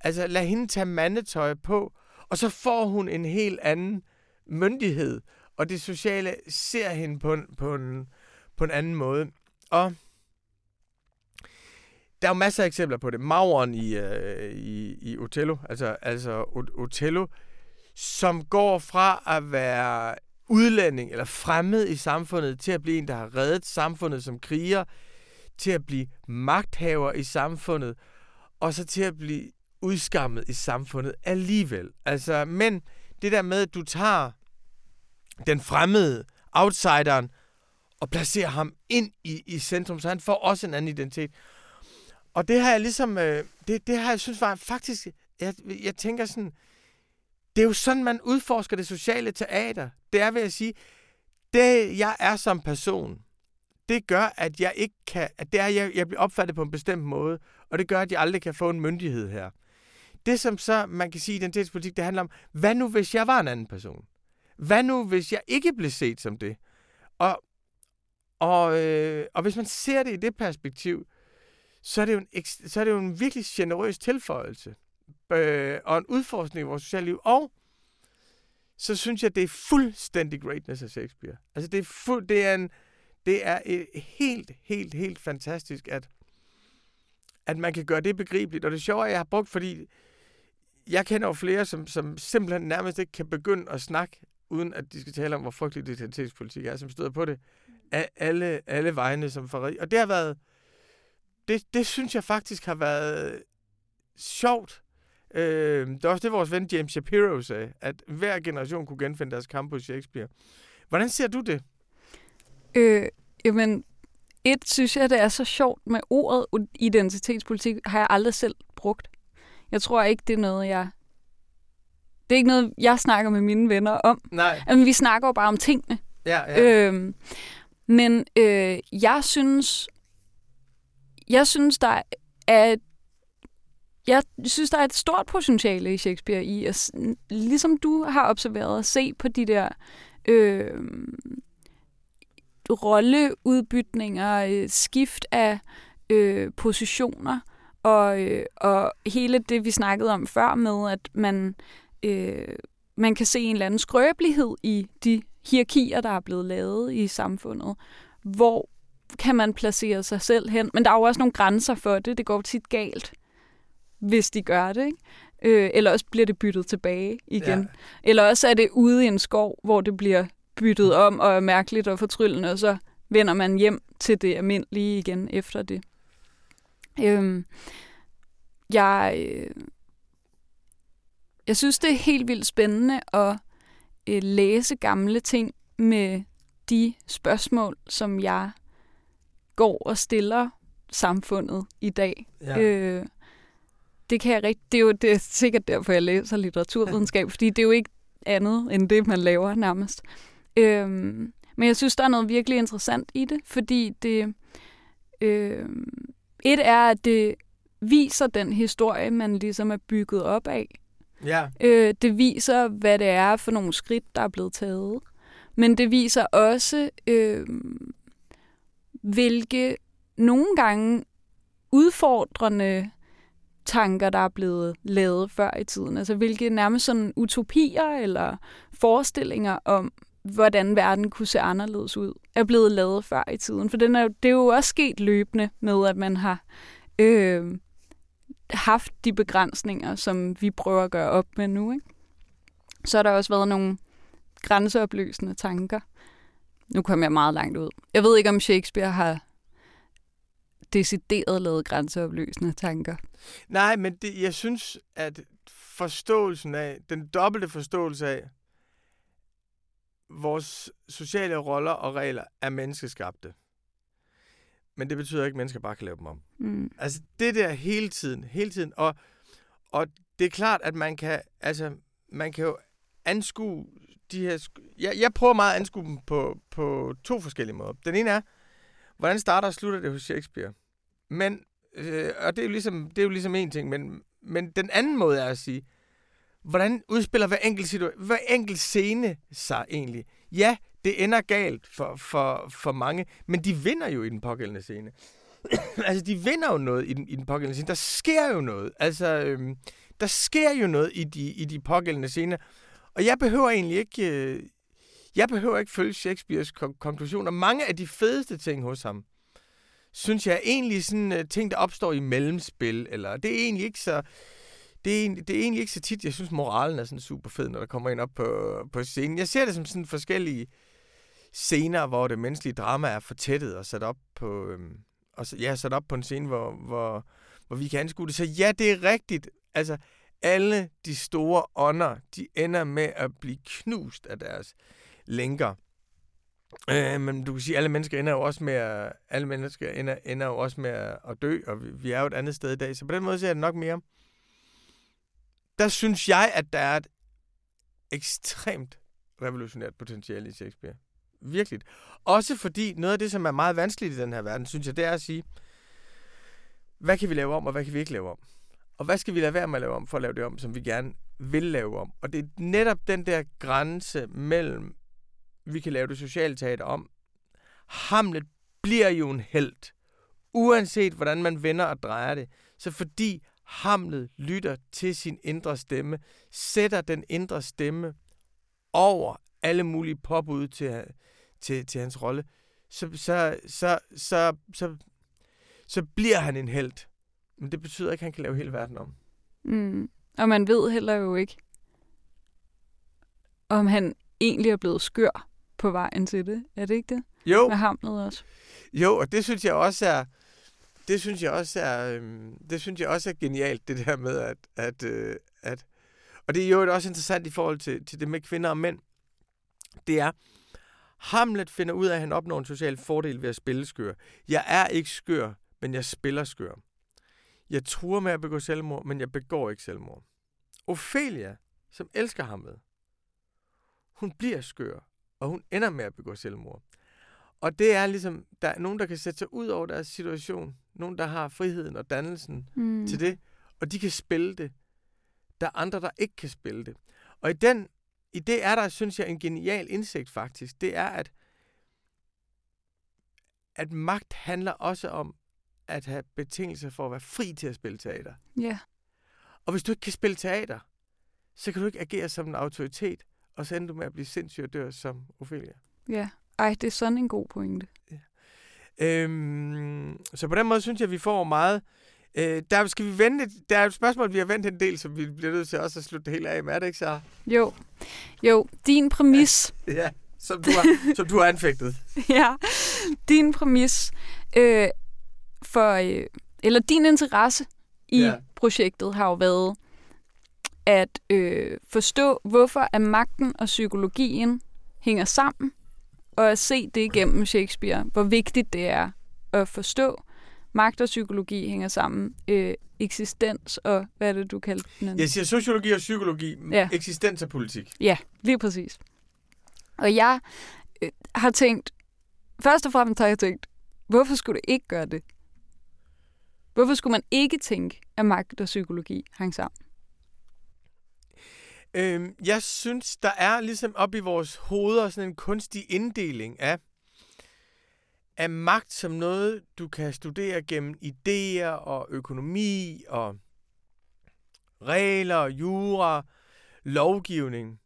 Speaker 1: altså lad hende tage mandetøj på, og så får hun en helt anden myndighed, og det sociale ser hende på en, på en, på en anden måde. Og der er jo masser af eksempler på det. Mauren i, øh, i, i Otello, altså, altså Otello, som går fra at være udlænding eller fremmed i samfundet til at blive en, der har reddet samfundet som kriger, til at blive magthaver i samfundet, og så til at blive udskammet i samfundet alligevel. Altså, men det der med, at du tager den fremmede, outsideren, og placerer ham ind i, i centrum, så han får også en anden identitet. Og det har jeg ligesom, øh, det, det har jeg synes var faktisk, jeg, jeg tænker sådan, det er jo sådan, man udforsker det sociale teater. Det er ved at sige, det jeg er som person, det gør, at jeg ikke kan, at det er, jeg, jeg bliver opfattet på en bestemt måde, og det gør, at jeg aldrig kan få en myndighed her. Det, som så, man kan sige, identitetspolitik, det handler om, hvad nu, hvis jeg var en anden person? Hvad nu, hvis jeg ikke blev set som det? Og, og, øh, og hvis man ser det i det perspektiv, så er det jo en, så er det jo en virkelig generøs tilføjelse øh, og en udforskning i vores sociale liv. Og så synes jeg, det er fuldstændig greatness af Shakespeare. Altså, det er, fuld, det er, en, det er et helt, helt, helt fantastisk, at, at man kan gøre det begribeligt. Og det sjove er, at jeg har brugt, fordi jeg kender jo flere, som, som simpelthen nærmest ikke kan begynde at snakke, uden at de skal tale om, hvor frygtelig identitetspolitik er, som støder på det af alle, alle vegne som forræd. Og det har været, det, det synes jeg faktisk har været sjovt. Øh, det er også det, vores ven James Shapiro sagde, at hver generation kunne genfinde deres kamp på Shakespeare. Hvordan ser du det?
Speaker 2: Øh, jamen, et synes jeg, det er så sjovt med ordet identitetspolitik, har jeg aldrig selv brugt. Jeg tror ikke, det er noget, jeg... Det er ikke noget, jeg snakker med mine venner om.
Speaker 1: Nej.
Speaker 2: Men vi snakker jo bare om tingene.
Speaker 1: Ja, ja.
Speaker 2: Øhm, men øh, jeg synes, jeg synes, der er jeg synes, der er et stort potentiale i Shakespeare i, at, ligesom du har observeret, at se på de der øh, rolleudbytninger, skift af øh, positioner, og, øh, og hele det, vi snakkede om før med, at man, øh, man kan se en eller anden skrøbelighed i de hierarkier, der er blevet lavet i samfundet. Hvor kan man placere sig selv hen? Men der er jo også nogle grænser for det. Det går tit galt, hvis de gør det. Ikke? Øh, eller også bliver det byttet tilbage igen. Ja. Eller også er det ude i en skov, hvor det bliver byttet om og er mærkeligt og fortryllende, og så vender man hjem til det almindelige igen efter det. Øhm, jeg, øh, jeg synes, det er helt vildt spændende at øh, læse gamle ting med de spørgsmål, som jeg går og stiller samfundet i dag. Ja. Øh, det kan jeg rigtig, det er jo det er sikkert derfor, jeg læser litteraturvidenskab, (laughs) fordi det er jo ikke andet end det, man laver nærmest. Øh, men jeg synes, der er noget virkelig interessant i det, fordi det... Øh, et er, at det viser den historie, man ligesom er bygget op af.
Speaker 1: Ja.
Speaker 2: Øh, det viser, hvad det er for nogle skridt, der er blevet taget. Men det viser også, øh, hvilke nogle gange udfordrende tanker, der er blevet lavet før i tiden. Altså hvilke nærmest sådan utopier eller forestillinger om, hvordan verden kunne se anderledes ud, er blevet lavet før i tiden. For den er, det er jo også sket løbende med, at man har øh, haft de begrænsninger, som vi prøver at gøre op med nu. Ikke? Så har der også været nogle grænseopløsende tanker. Nu kommer jeg meget langt ud. Jeg ved ikke, om Shakespeare har decideret lavet grænseopløsende tanker.
Speaker 1: Nej, men det, jeg synes, at forståelsen af, den dobbelte forståelse af, vores sociale roller og regler er menneskeskabte. Men det betyder ikke, at mennesker bare kan lave dem om.
Speaker 2: Mm.
Speaker 1: Altså det der hele tiden, hele tiden. Og, og det er klart, at man kan, altså, man kan jo anskue de her... Jeg, jeg prøver meget at anskue dem på, på to forskellige måder. Den ene er, hvordan starter og slutter det hos Shakespeare? Men, øh, og det er, jo ligesom, det er jo ligesom en ting, men, men den anden måde er at sige, hvordan udspiller hver enkelt, situ- hver enkelt scene sig egentlig? Ja, det ender galt for, for, for mange, men de vinder jo i den pågældende scene. (coughs) altså, de vinder jo noget i den, i den pågældende scene. Der sker jo noget. Altså, øhm, der sker jo noget i de, i de pågældende scener. Og jeg behøver egentlig ikke... Øh, jeg behøver ikke følge Shakespeares kon- konklusioner. Mange af de fedeste ting hos ham, synes jeg er egentlig sådan øh, ting, der opstår i mellemspil. Eller det er egentlig ikke så... Det er, det er egentlig ikke så tit, jeg synes, moralen er sådan super fed, når der kommer ind op på, på scenen. Jeg ser det som sådan forskellige scener, hvor det menneskelige drama er fortættet og sat op på, øhm, og, ja, sat op på en scene, hvor, hvor, hvor vi kan anskue det. Så ja, det er rigtigt. Altså, alle de store ånder, de ender med at blive knust af deres lænker. Øh, men du kan sige, at alle mennesker ender jo også med at, alle mennesker ender, ender jo også med at, at dø, og vi, vi er jo et andet sted i dag. Så på den måde ser jeg det nok mere. Der synes jeg, at der er et ekstremt revolutionært potentiale i Shakespeare. virkelig. Også fordi noget af det, som er meget vanskeligt i den her verden, synes jeg, det er at sige, hvad kan vi lave om, og hvad kan vi ikke lave om? Og hvad skal vi lade være med at lave om, for at lave det om, som vi gerne vil lave om? Og det er netop den der grænse mellem, vi kan lave det sociale teater om. Hamlet bliver jo en held, uanset hvordan man vender og drejer det. Så fordi Hamlet lytter til sin indre stemme, sætter den indre stemme over alle mulige påbud til, til, til hans rolle, så, så, så, så, så, så bliver han en held. Men det betyder ikke, at han kan lave hele verden om.
Speaker 2: Mm. Og man ved heller jo ikke, om han egentlig er blevet skør på vejen til det. Er det ikke det?
Speaker 1: Jo.
Speaker 2: Med Hamlet også.
Speaker 1: Jo, og det synes jeg også er, det synes jeg også er, øhm, det synes jeg også er genialt, det der med, at, at, øh, at og det er jo også interessant i forhold til, til det med kvinder og mænd, det er, Hamlet finder ud af, at han opnår en social fordel ved at spille skør. Jeg er ikke skør, men jeg spiller skør. Jeg truer med at begå selvmord, men jeg begår ikke selvmord. Ophelia, som elsker Hamlet, hun bliver skør, og hun ender med at begå selvmord. Og det er ligesom, der er nogen, der kan sætte sig ud over deres situation. Nogen, der har friheden og dannelsen mm. til det, og de kan spille det. Der er andre, der ikke kan spille det. Og i, den, i det er der, synes jeg, en genial indsigt faktisk. Det er, at, at magt handler også om at have betingelser for at være fri til at spille teater.
Speaker 2: Ja. Yeah.
Speaker 1: Og hvis du ikke kan spille teater, så kan du ikke agere som en autoritet, og så ender du med at blive sindssyg og dør som Ophelia.
Speaker 2: Ja. Ej, det er sådan en god pointe. Ja.
Speaker 1: Øhm, så på den måde synes jeg, at vi får meget... Øh, der skal vi vente, der er et spørgsmål, vi har ventet en del, som vi bliver nødt til også at slutte det hele af med. Er det ikke så?
Speaker 2: Jo. Jo, din præmis...
Speaker 1: Ja, ja som, du har, som du har anfægtet. (laughs)
Speaker 2: ja, din præmis øh, for... Øh, eller din interesse i ja. projektet har jo været at øh, forstå, hvorfor at magten og psykologien hænger sammen, og at se det igennem Shakespeare, hvor vigtigt det er at forstå. Magt og psykologi hænger sammen. Øh, eksistens og, hvad er det, du kaldte den?
Speaker 1: Jeg siger sociologi og psykologi. Ja. Eksistens og politik.
Speaker 2: Ja, lige præcis. Og jeg øh, har tænkt, først og fremmest har jeg tænkt, hvorfor skulle det ikke gøre det? Hvorfor skulle man ikke tænke, at magt og psykologi hang sammen?
Speaker 1: Øhm, jeg synes, der er ligesom op i vores hoveder sådan en kunstig inddeling af, af magt som noget, du kan studere gennem idéer og økonomi og regler, jura, lovgivning.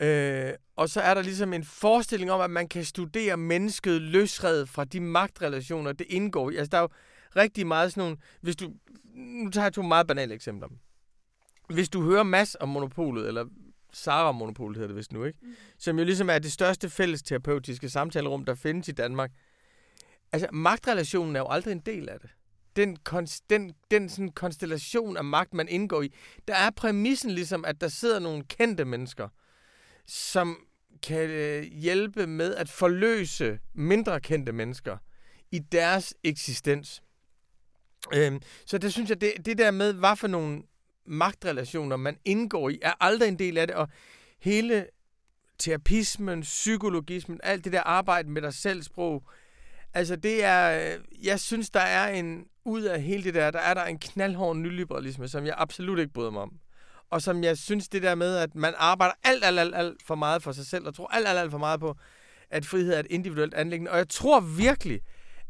Speaker 1: Øh, og så er der ligesom en forestilling om, at man kan studere mennesket løsredet fra de magtrelationer, det indgår i. Altså, der er jo rigtig meget sådan nogle... Hvis du, nu tager jeg to meget banale eksempler hvis du hører Mass om monopolet, eller Sara om monopolet hedder det vist nu, ikke? Mm. Som jo ligesom er det største fælles terapeutiske samtalerum, der findes i Danmark. Altså, magtrelationen er jo aldrig en del af det. Den, den, den sådan konstellation af magt, man indgår i, der er præmissen ligesom, at der sidder nogle kendte mennesker, som kan øh, hjælpe med at forløse mindre kendte mennesker i deres eksistens. Øhm, så det synes jeg, det, det der med, hvad for nogle magtrelationer, man indgår i, er aldrig en del af det, og hele terapismen, psykologismen, alt det der arbejde med dig selv sprog, altså det er, jeg synes, der er en, ud af hele det der, der er der en knaldhård nyliberalisme, som jeg absolut ikke bryder mig om. Og som jeg synes, det der med, at man arbejder alt, alt, alt, alt for meget for sig selv, og tror alt, alt, alt for meget på, at frihed er et individuelt anlæggende. Og jeg tror virkelig,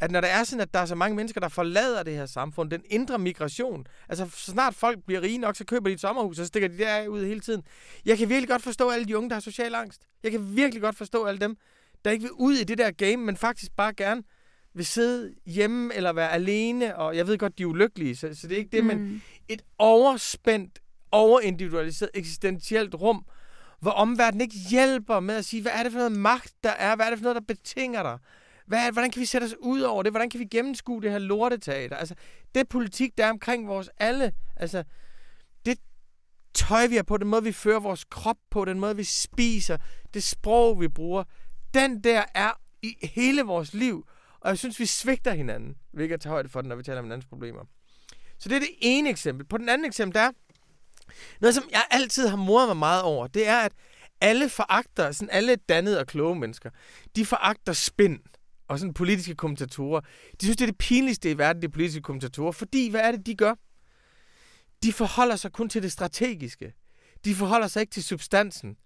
Speaker 1: at når der er sådan, at der er så mange mennesker, der forlader det her samfund, den indre migration, altså så snart folk bliver rige nok, så køber de et sommerhus, og så stikker de der ud hele tiden. Jeg kan virkelig godt forstå alle de unge, der har social angst. Jeg kan virkelig godt forstå alle dem, der ikke vil ud i det der game, men faktisk bare gerne vil sidde hjemme eller være alene, og jeg ved godt, de er ulykkelige, så, så det er ikke det, mm. men et overspændt, overindividualiseret, eksistentielt rum, hvor omverdenen ikke hjælper med at sige, hvad er det for noget magt, der er, hvad er det for noget, der betinger dig? Hvad, hvordan kan vi sætte os ud over det? Hvordan kan vi gennemskue det her lorteteater? Altså, det politik, der er omkring vores alle, altså, det tøj, vi har på, den måde, vi fører vores krop på, den måde, vi spiser, det sprog, vi bruger, den der er i hele vores liv. Og jeg synes, vi svigter hinanden, vi ikke at tage højde for den, når vi taler om hinandens problemer. Så det er det ene eksempel. På den anden eksempel, der er noget, som jeg altid har moret mig meget over, det er, at alle foragter, sådan alle dannede og kloge mennesker, de foragter spind og sådan politiske kommentatorer. De synes, det er det pinligste i verden, de politiske kommentatorer, fordi hvad er det, de gør? De forholder sig kun til det strategiske. De forholder sig ikke til substansen.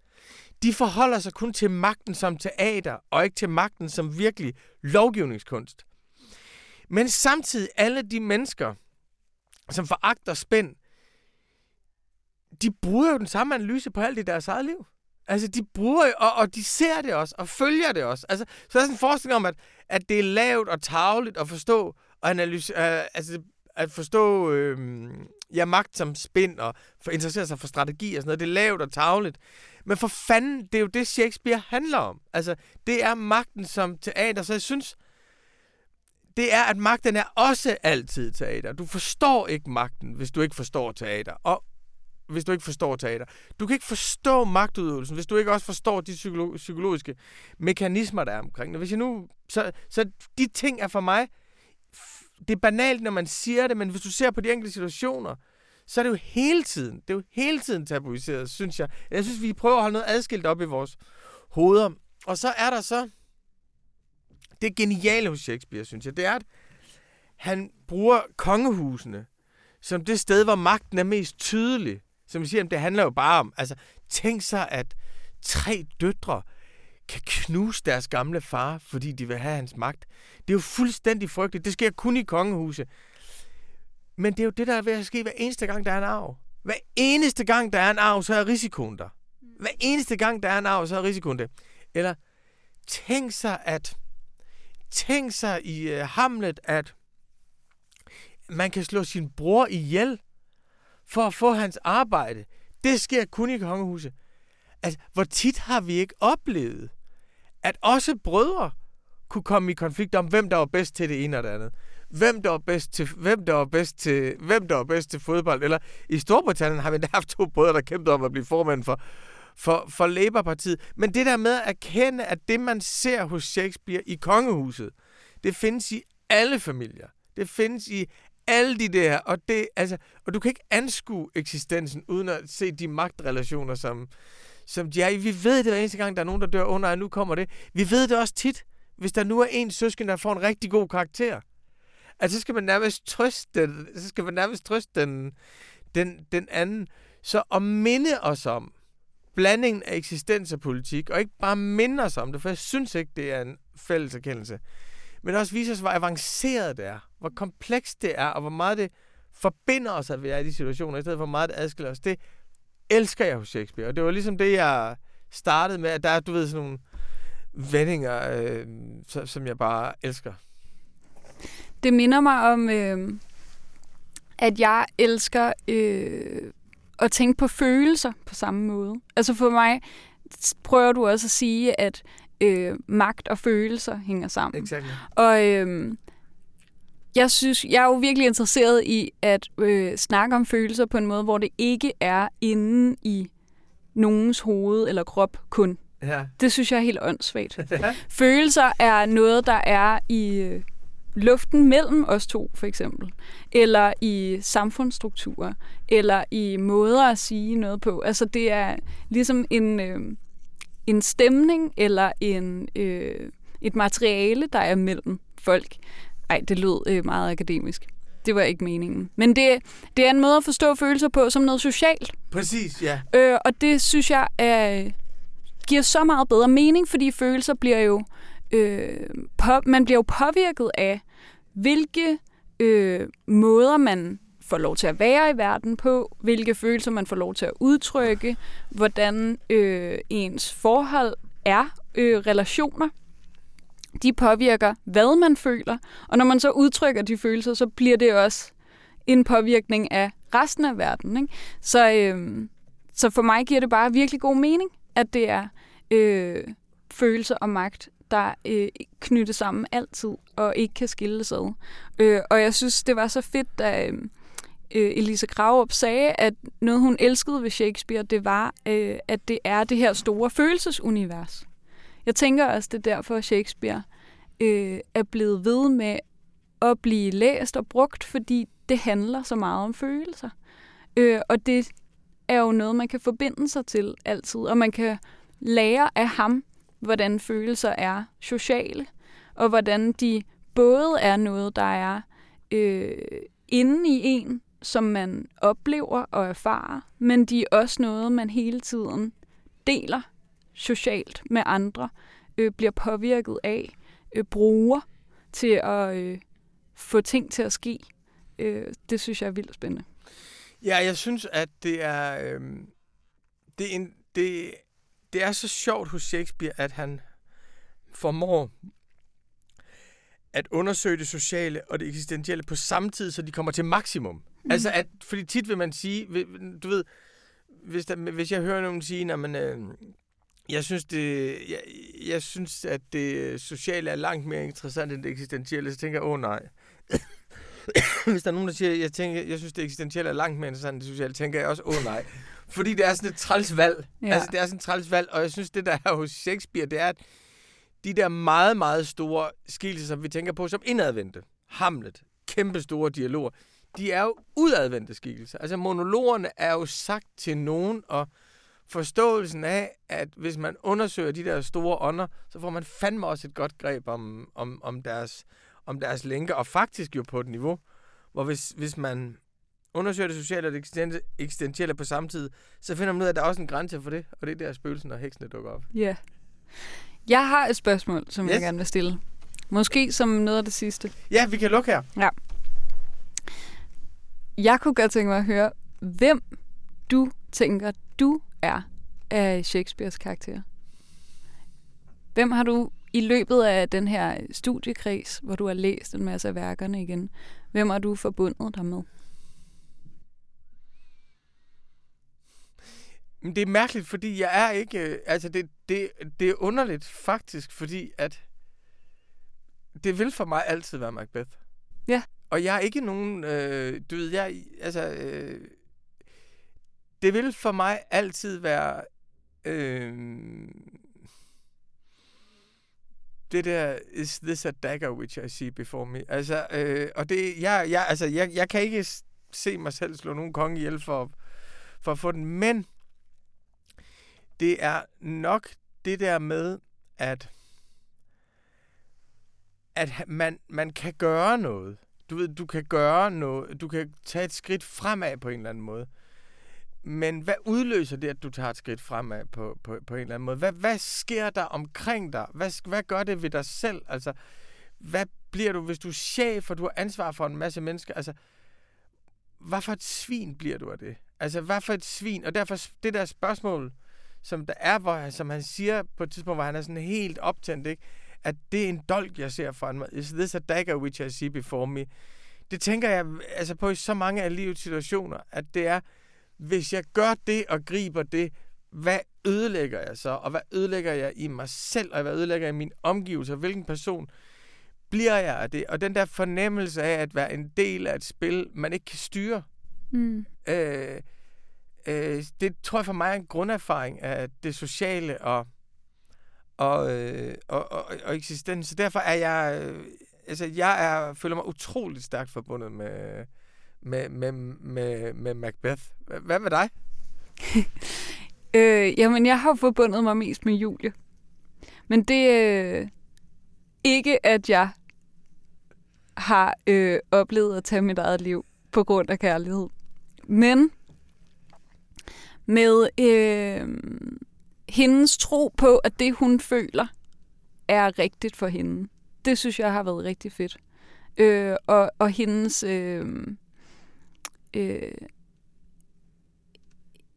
Speaker 1: De forholder sig kun til magten som teater, og ikke til magten som virkelig lovgivningskunst. Men samtidig alle de mennesker, som foragter spænd, de bruger jo den samme analyse på alt i deres eget liv. Altså, de bruger jo, og, og de ser det også, og følger det også. Altså, så der er sådan en forestilling om, at, at det er lavt og tavligt at forstå, og analyse, øh, altså, at forstå øh, ja, magt som spind, og for interessere sig for strategi og sådan noget. Det er lavt og tavligt. Men for fanden, det er jo det, Shakespeare handler om. Altså, det er magten som teater, så jeg synes, det er, at magten er også altid teater. Du forstår ikke magten, hvis du ikke forstår teater. Og hvis du ikke forstår teater. Du kan ikke forstå magtudøvelsen, hvis du ikke også forstår de psykolo- psykologiske mekanismer, der er omkring det. Hvis jeg nu, så, så de ting er for mig, det er banalt, når man siger det, men hvis du ser på de enkelte situationer, så er det jo hele tiden, det er jo hele tiden tabuiseret, synes jeg. Jeg synes, vi prøver at holde noget adskilt op i vores hoveder. Og så er der så, det geniale hos Shakespeare, synes jeg, det er, at han bruger kongehusene som det sted, hvor magten er mest tydelig. Som vi siger, det handler jo bare om, altså tænk sig, at tre døtre kan knuse deres gamle far, fordi de vil have hans magt. Det er jo fuldstændig frygteligt. Det sker kun i kongehuse. Men det er jo det, der er ved at ske hver eneste gang, der er en arv. Hver eneste gang, der er en arv, så er risikoen der. Hver eneste gang, der er en arv, så er risikoen der. Eller tænk sig, at tænk sig i uh, Hamlet, at man kan slå sin bror ihjel for at få hans arbejde. Det sker kun i kongehuset. Altså, hvor tit har vi ikke oplevet, at også brødre kunne komme i konflikt om, hvem der var bedst til det ene og det andet. Hvem der var bedst til, hvem der var bedst til, hvem der var bedst til fodbold. Eller i Storbritannien har vi haft to brødre, der kæmpede om at blive formand for, for, for Labour-partiet. Men det der med at erkende, at det, man ser hos Shakespeare i kongehuset, det findes i alle familier. Det findes i alle de der, og, det, altså, og du kan ikke anskue eksistensen, uden at se de magtrelationer, som, som de er Vi ved det hver eneste gang, der er nogen, der dør under, og nu kommer det. Vi ved det også tit, hvis der nu er en søsken, der får en rigtig god karakter. Altså, så skal man nærmest trøste den, så skal man nærmest trøste den, den, den anden. Så at minde os om blandingen af eksistens og politik, og ikke bare minde os om det, for jeg synes ikke, det er en fælles erkendelse, men også vise os, hvor avanceret det er, hvor komplekst det er, og hvor meget det forbinder os, at vi er i de situationer, i stedet for hvor meget det adskiller os. Det elsker jeg hos Shakespeare, og det var ligesom det, jeg startede med, at der er, du ved, sådan nogle vendinger, øh, som jeg bare elsker.
Speaker 2: Det minder mig om, øh, at jeg elsker øh, at tænke på følelser på samme måde. Altså for mig prøver du også at sige, at øh, magt og følelser hænger sammen.
Speaker 1: Exactly.
Speaker 2: Og øh, jeg synes, jeg er jo virkelig interesseret i at øh, snakke om følelser på en måde, hvor det ikke er inde i nogens hoved eller krop kun.
Speaker 1: Ja.
Speaker 2: Det synes jeg er helt åndssvagt. (laughs) Ja. Følelser er noget, der er i øh, luften mellem os to, for eksempel. Eller i samfundsstrukturer. Eller i måder at sige noget på. Altså, det er ligesom en, øh, en stemning eller en, øh, et materiale, der er mellem folk. Ej, det lød øh, meget akademisk. Det var ikke meningen. Men det, det er en måde at forstå følelser på som noget socialt.
Speaker 1: Præcis, ja.
Speaker 2: Øh, og det synes jeg er, giver så meget bedre mening, fordi følelser bliver jo... Øh, på, man bliver jo påvirket af, hvilke øh, måder man får lov til at være i verden på, hvilke følelser man får lov til at udtrykke, hvordan øh, ens forhold er, øh, relationer de påvirker, hvad man føler. Og når man så udtrykker de følelser, så bliver det også en påvirkning af resten af verden. Ikke? Så, øh, så for mig giver det bare virkelig god mening, at det er øh, følelser og magt, der øh, knytter sammen altid, og ikke kan skilles ad. Øh, og jeg synes, det var så fedt, da øh, Øh, Elise Graup sagde, at noget, hun elskede ved Shakespeare, det var, øh, at det er det her store følelsesunivers. Jeg tænker også, det er derfor, at Shakespeare øh, er blevet ved med at blive læst og brugt, fordi det handler så meget om følelser. Øh, og det er jo noget, man kan forbinde sig til altid, og man kan lære af ham, hvordan følelser er sociale, og hvordan de både er noget, der er øh, inde i en, som man oplever og erfarer, men de er også noget, man hele tiden deler socialt med andre, øh, bliver påvirket af, øh, bruger til at øh, få ting til at ske. Øh, det synes jeg er vildt spændende.
Speaker 1: Ja, jeg synes, at det er, øh, det, er en, det, det er så sjovt hos Shakespeare, at han formår at undersøge det sociale og det eksistentielle på samme tid, så de kommer til maksimum. Mm. Altså, at, fordi tit vil man sige, du ved, hvis, der, hvis jeg hører nogen sige, at øh, jeg synes, det, jeg, jeg synes, at det sociale er langt mere interessant end det eksistentielle, så tænker jeg, åh oh, nej. (coughs) hvis der er nogen, der siger, jeg, tænker, jeg synes, det eksistentielle er langt mere interessant end det sociale, tænker jeg også, åh oh, nej. Fordi det er sådan et træls valg. Ja. Altså, det er sådan et træls valg, og jeg synes, det der er hos Shakespeare, det er, at de der meget, meget store skilser, som vi tænker på som indadvendte, Hamlet, kæmpe store dialoger, de er jo udadvendte skikkelser. Altså monologerne er jo sagt til nogen, og forståelsen af, at hvis man undersøger de der store ånder, så får man fandme også et godt greb om, om, om, deres, om deres lænker, og faktisk jo på et niveau, hvor hvis, hvis man undersøger det sociale og det eksistentielle på samme tid, så finder man ud af, at der er også en grænse for det, og det er der spøgelsen og heksene dukker op.
Speaker 2: Ja. Yeah. Jeg har et spørgsmål, som yes. jeg gerne vil stille. Måske som noget af det sidste.
Speaker 1: Ja, vi kan lukke her.
Speaker 2: Ja. Jeg kunne godt tænke mig at høre, hvem du tænker, du er af Shakespeares karakter. Hvem har du i løbet af den her studiekreds, hvor du har læst en masse af værkerne igen, hvem har du forbundet dig med?
Speaker 1: Det er mærkeligt, fordi jeg er ikke... Øh, altså, det, det, det er underligt faktisk, fordi at... Det vil for mig altid være Macbeth.
Speaker 2: Ja.
Speaker 1: Og jeg er ikke nogen... Øh, du ved, jeg... Altså... Øh, det vil for mig altid være... Øh, det der, is this a dagger which I see before me? Altså, øh, og det, jeg, jeg, altså, jeg, jeg kan ikke se mig selv slå nogen konge ihjel for, for at få den, men det er nok det der med, at, at man, man kan gøre noget. Du ved, du kan gøre noget. Du kan tage et skridt fremad på en eller anden måde. Men hvad udløser det, at du tager et skridt fremad på, på, på en eller anden måde? Hvad, hvad sker der omkring dig? Hvad, hvad gør det ved dig selv? Altså, hvad bliver du, hvis du er chef, og du har ansvar for en masse mennesker? Altså, hvad for et svin bliver du af det? Altså, hvad for et svin? Og derfor, det der spørgsmål, som der er, hvor, som han siger på et tidspunkt, hvor han er sådan helt optændt, ikke? at det er en dolk, jeg ser foran mig. Is this a dagger which I see before me? Det tænker jeg altså på i så mange af livets situationer, at det er, hvis jeg gør det og griber det, hvad ødelægger jeg så? Og hvad ødelægger jeg i mig selv? Og hvad ødelægger jeg i min omgivelser? Hvilken person bliver jeg af det? Og den der fornemmelse af at være en del af et spil, man ikke kan styre. Mm. Øh, øh, det tror jeg for mig er en grunderfaring af det sociale og, og, øh, og, og, og eksistens. Så derfor er jeg, øh, altså jeg er, føler mig utroligt stærkt forbundet med, med, med, med, med Macbeth. Hvad med dig? (laughs)
Speaker 2: øh, jamen, jeg har forbundet mig mest med Julie. Men det er øh, ikke, at jeg har øh, oplevet at tage mit eget liv på grund af kærlighed. Men med øh, hendes tro på, at det, hun føler, er rigtigt for hende. Det synes jeg har været rigtig fedt. Øh, og, og hendes... Øh, øh,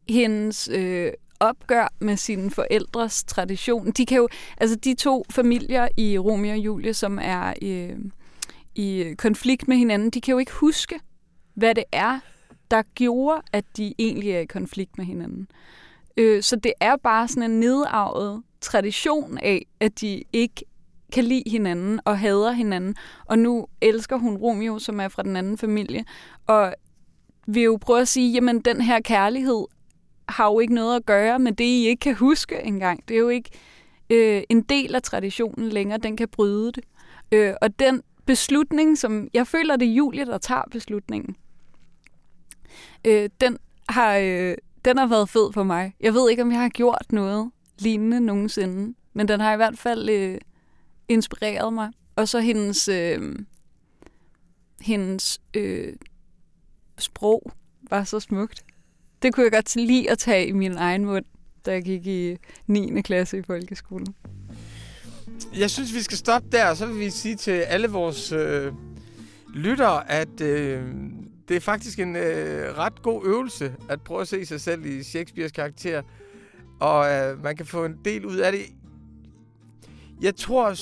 Speaker 2: hendes øh, opgør med sine forældres tradition. De kan jo, altså de to familier i Romeo og Julie, som er øh, i konflikt med hinanden, de kan jo ikke huske, hvad det er, der gjorde, at de egentlig er i konflikt med hinanden. Øh, så det er bare sådan en nedarvet tradition af, at de ikke kan lide hinanden og hader hinanden. Og nu elsker hun Romeo, som er fra den anden familie. Og vil jo prøve at sige, jamen den her kærlighed har jo ikke noget at gøre med det, I ikke kan huske engang. Det er jo ikke øh, en del af traditionen længere. Den kan bryde det. Øh, og den beslutning, som jeg føler, det er Julie, der tager beslutningen, øh, den, har, øh, den har været fed for mig. Jeg ved ikke, om jeg har gjort noget lignende nogensinde. Men den har i hvert fald øh, inspireret mig. Og så hendes, øh, hendes øh, sprog var så smukt. Det kunne jeg godt lide at tage i min egen mund, da jeg gik i 9. klasse i folkeskolen.
Speaker 1: Jeg synes, vi skal stoppe der, og så vil vi sige til alle vores øh, lyttere, at øh, det er faktisk en øh, ret god øvelse at prøve at se sig selv i Shakespeares karakter. Og øh, man kan få en del ud af det. Jeg tror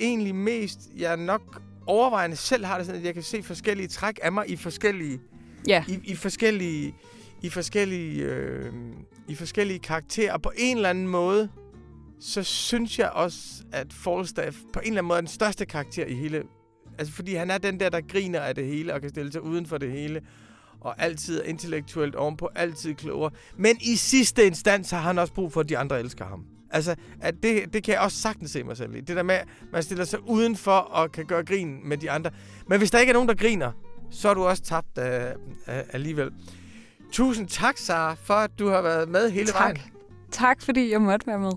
Speaker 1: egentlig mest, jeg nok overvejende selv har det sådan, at jeg kan se forskellige træk af mig i forskellige,
Speaker 2: Ja.
Speaker 1: i, i forskellige, i forskellige, øh, i forskellige karakterer. Og på en eller anden måde, så synes jeg også, at Falstaff på en eller anden måde er den største karakter i hele... Altså, fordi han er den der, der griner af det hele og kan stille sig uden for det hele. Og altid er intellektuelt ovenpå, altid klogere. Men i sidste instans har han også brug for, at de andre elsker ham. Altså, at det, det kan jeg også sagtens se mig selv i. Det der med, at man stiller sig udenfor og kan gøre grin med de andre. Men hvis der ikke er nogen, der griner, så er du også tabt uh, uh, alligevel. Tusind tak, Sara, for at du har været med hele
Speaker 2: Tak.
Speaker 1: vejen.
Speaker 2: Tak, fordi jeg måtte være med.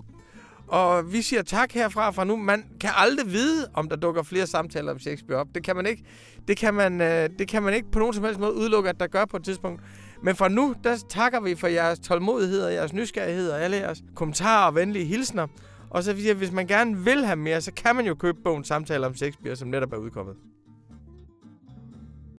Speaker 1: Og vi siger tak herfra fra nu. Man kan aldrig vide, om der dukker flere samtaler om Shakespeare op. Det kan man ikke, det kan man, øh, det kan man ikke på nogen som helst måde udelukke, at der gør på et tidspunkt. Men for nu, der takker vi for jeres tålmodighed og jeres nysgerrighed og alle jeres kommentarer og venlige hilsner. Og så siger hvis man gerne vil have mere, så kan man jo købe bogen Samtaler om Shakespeare, som netop er udkommet.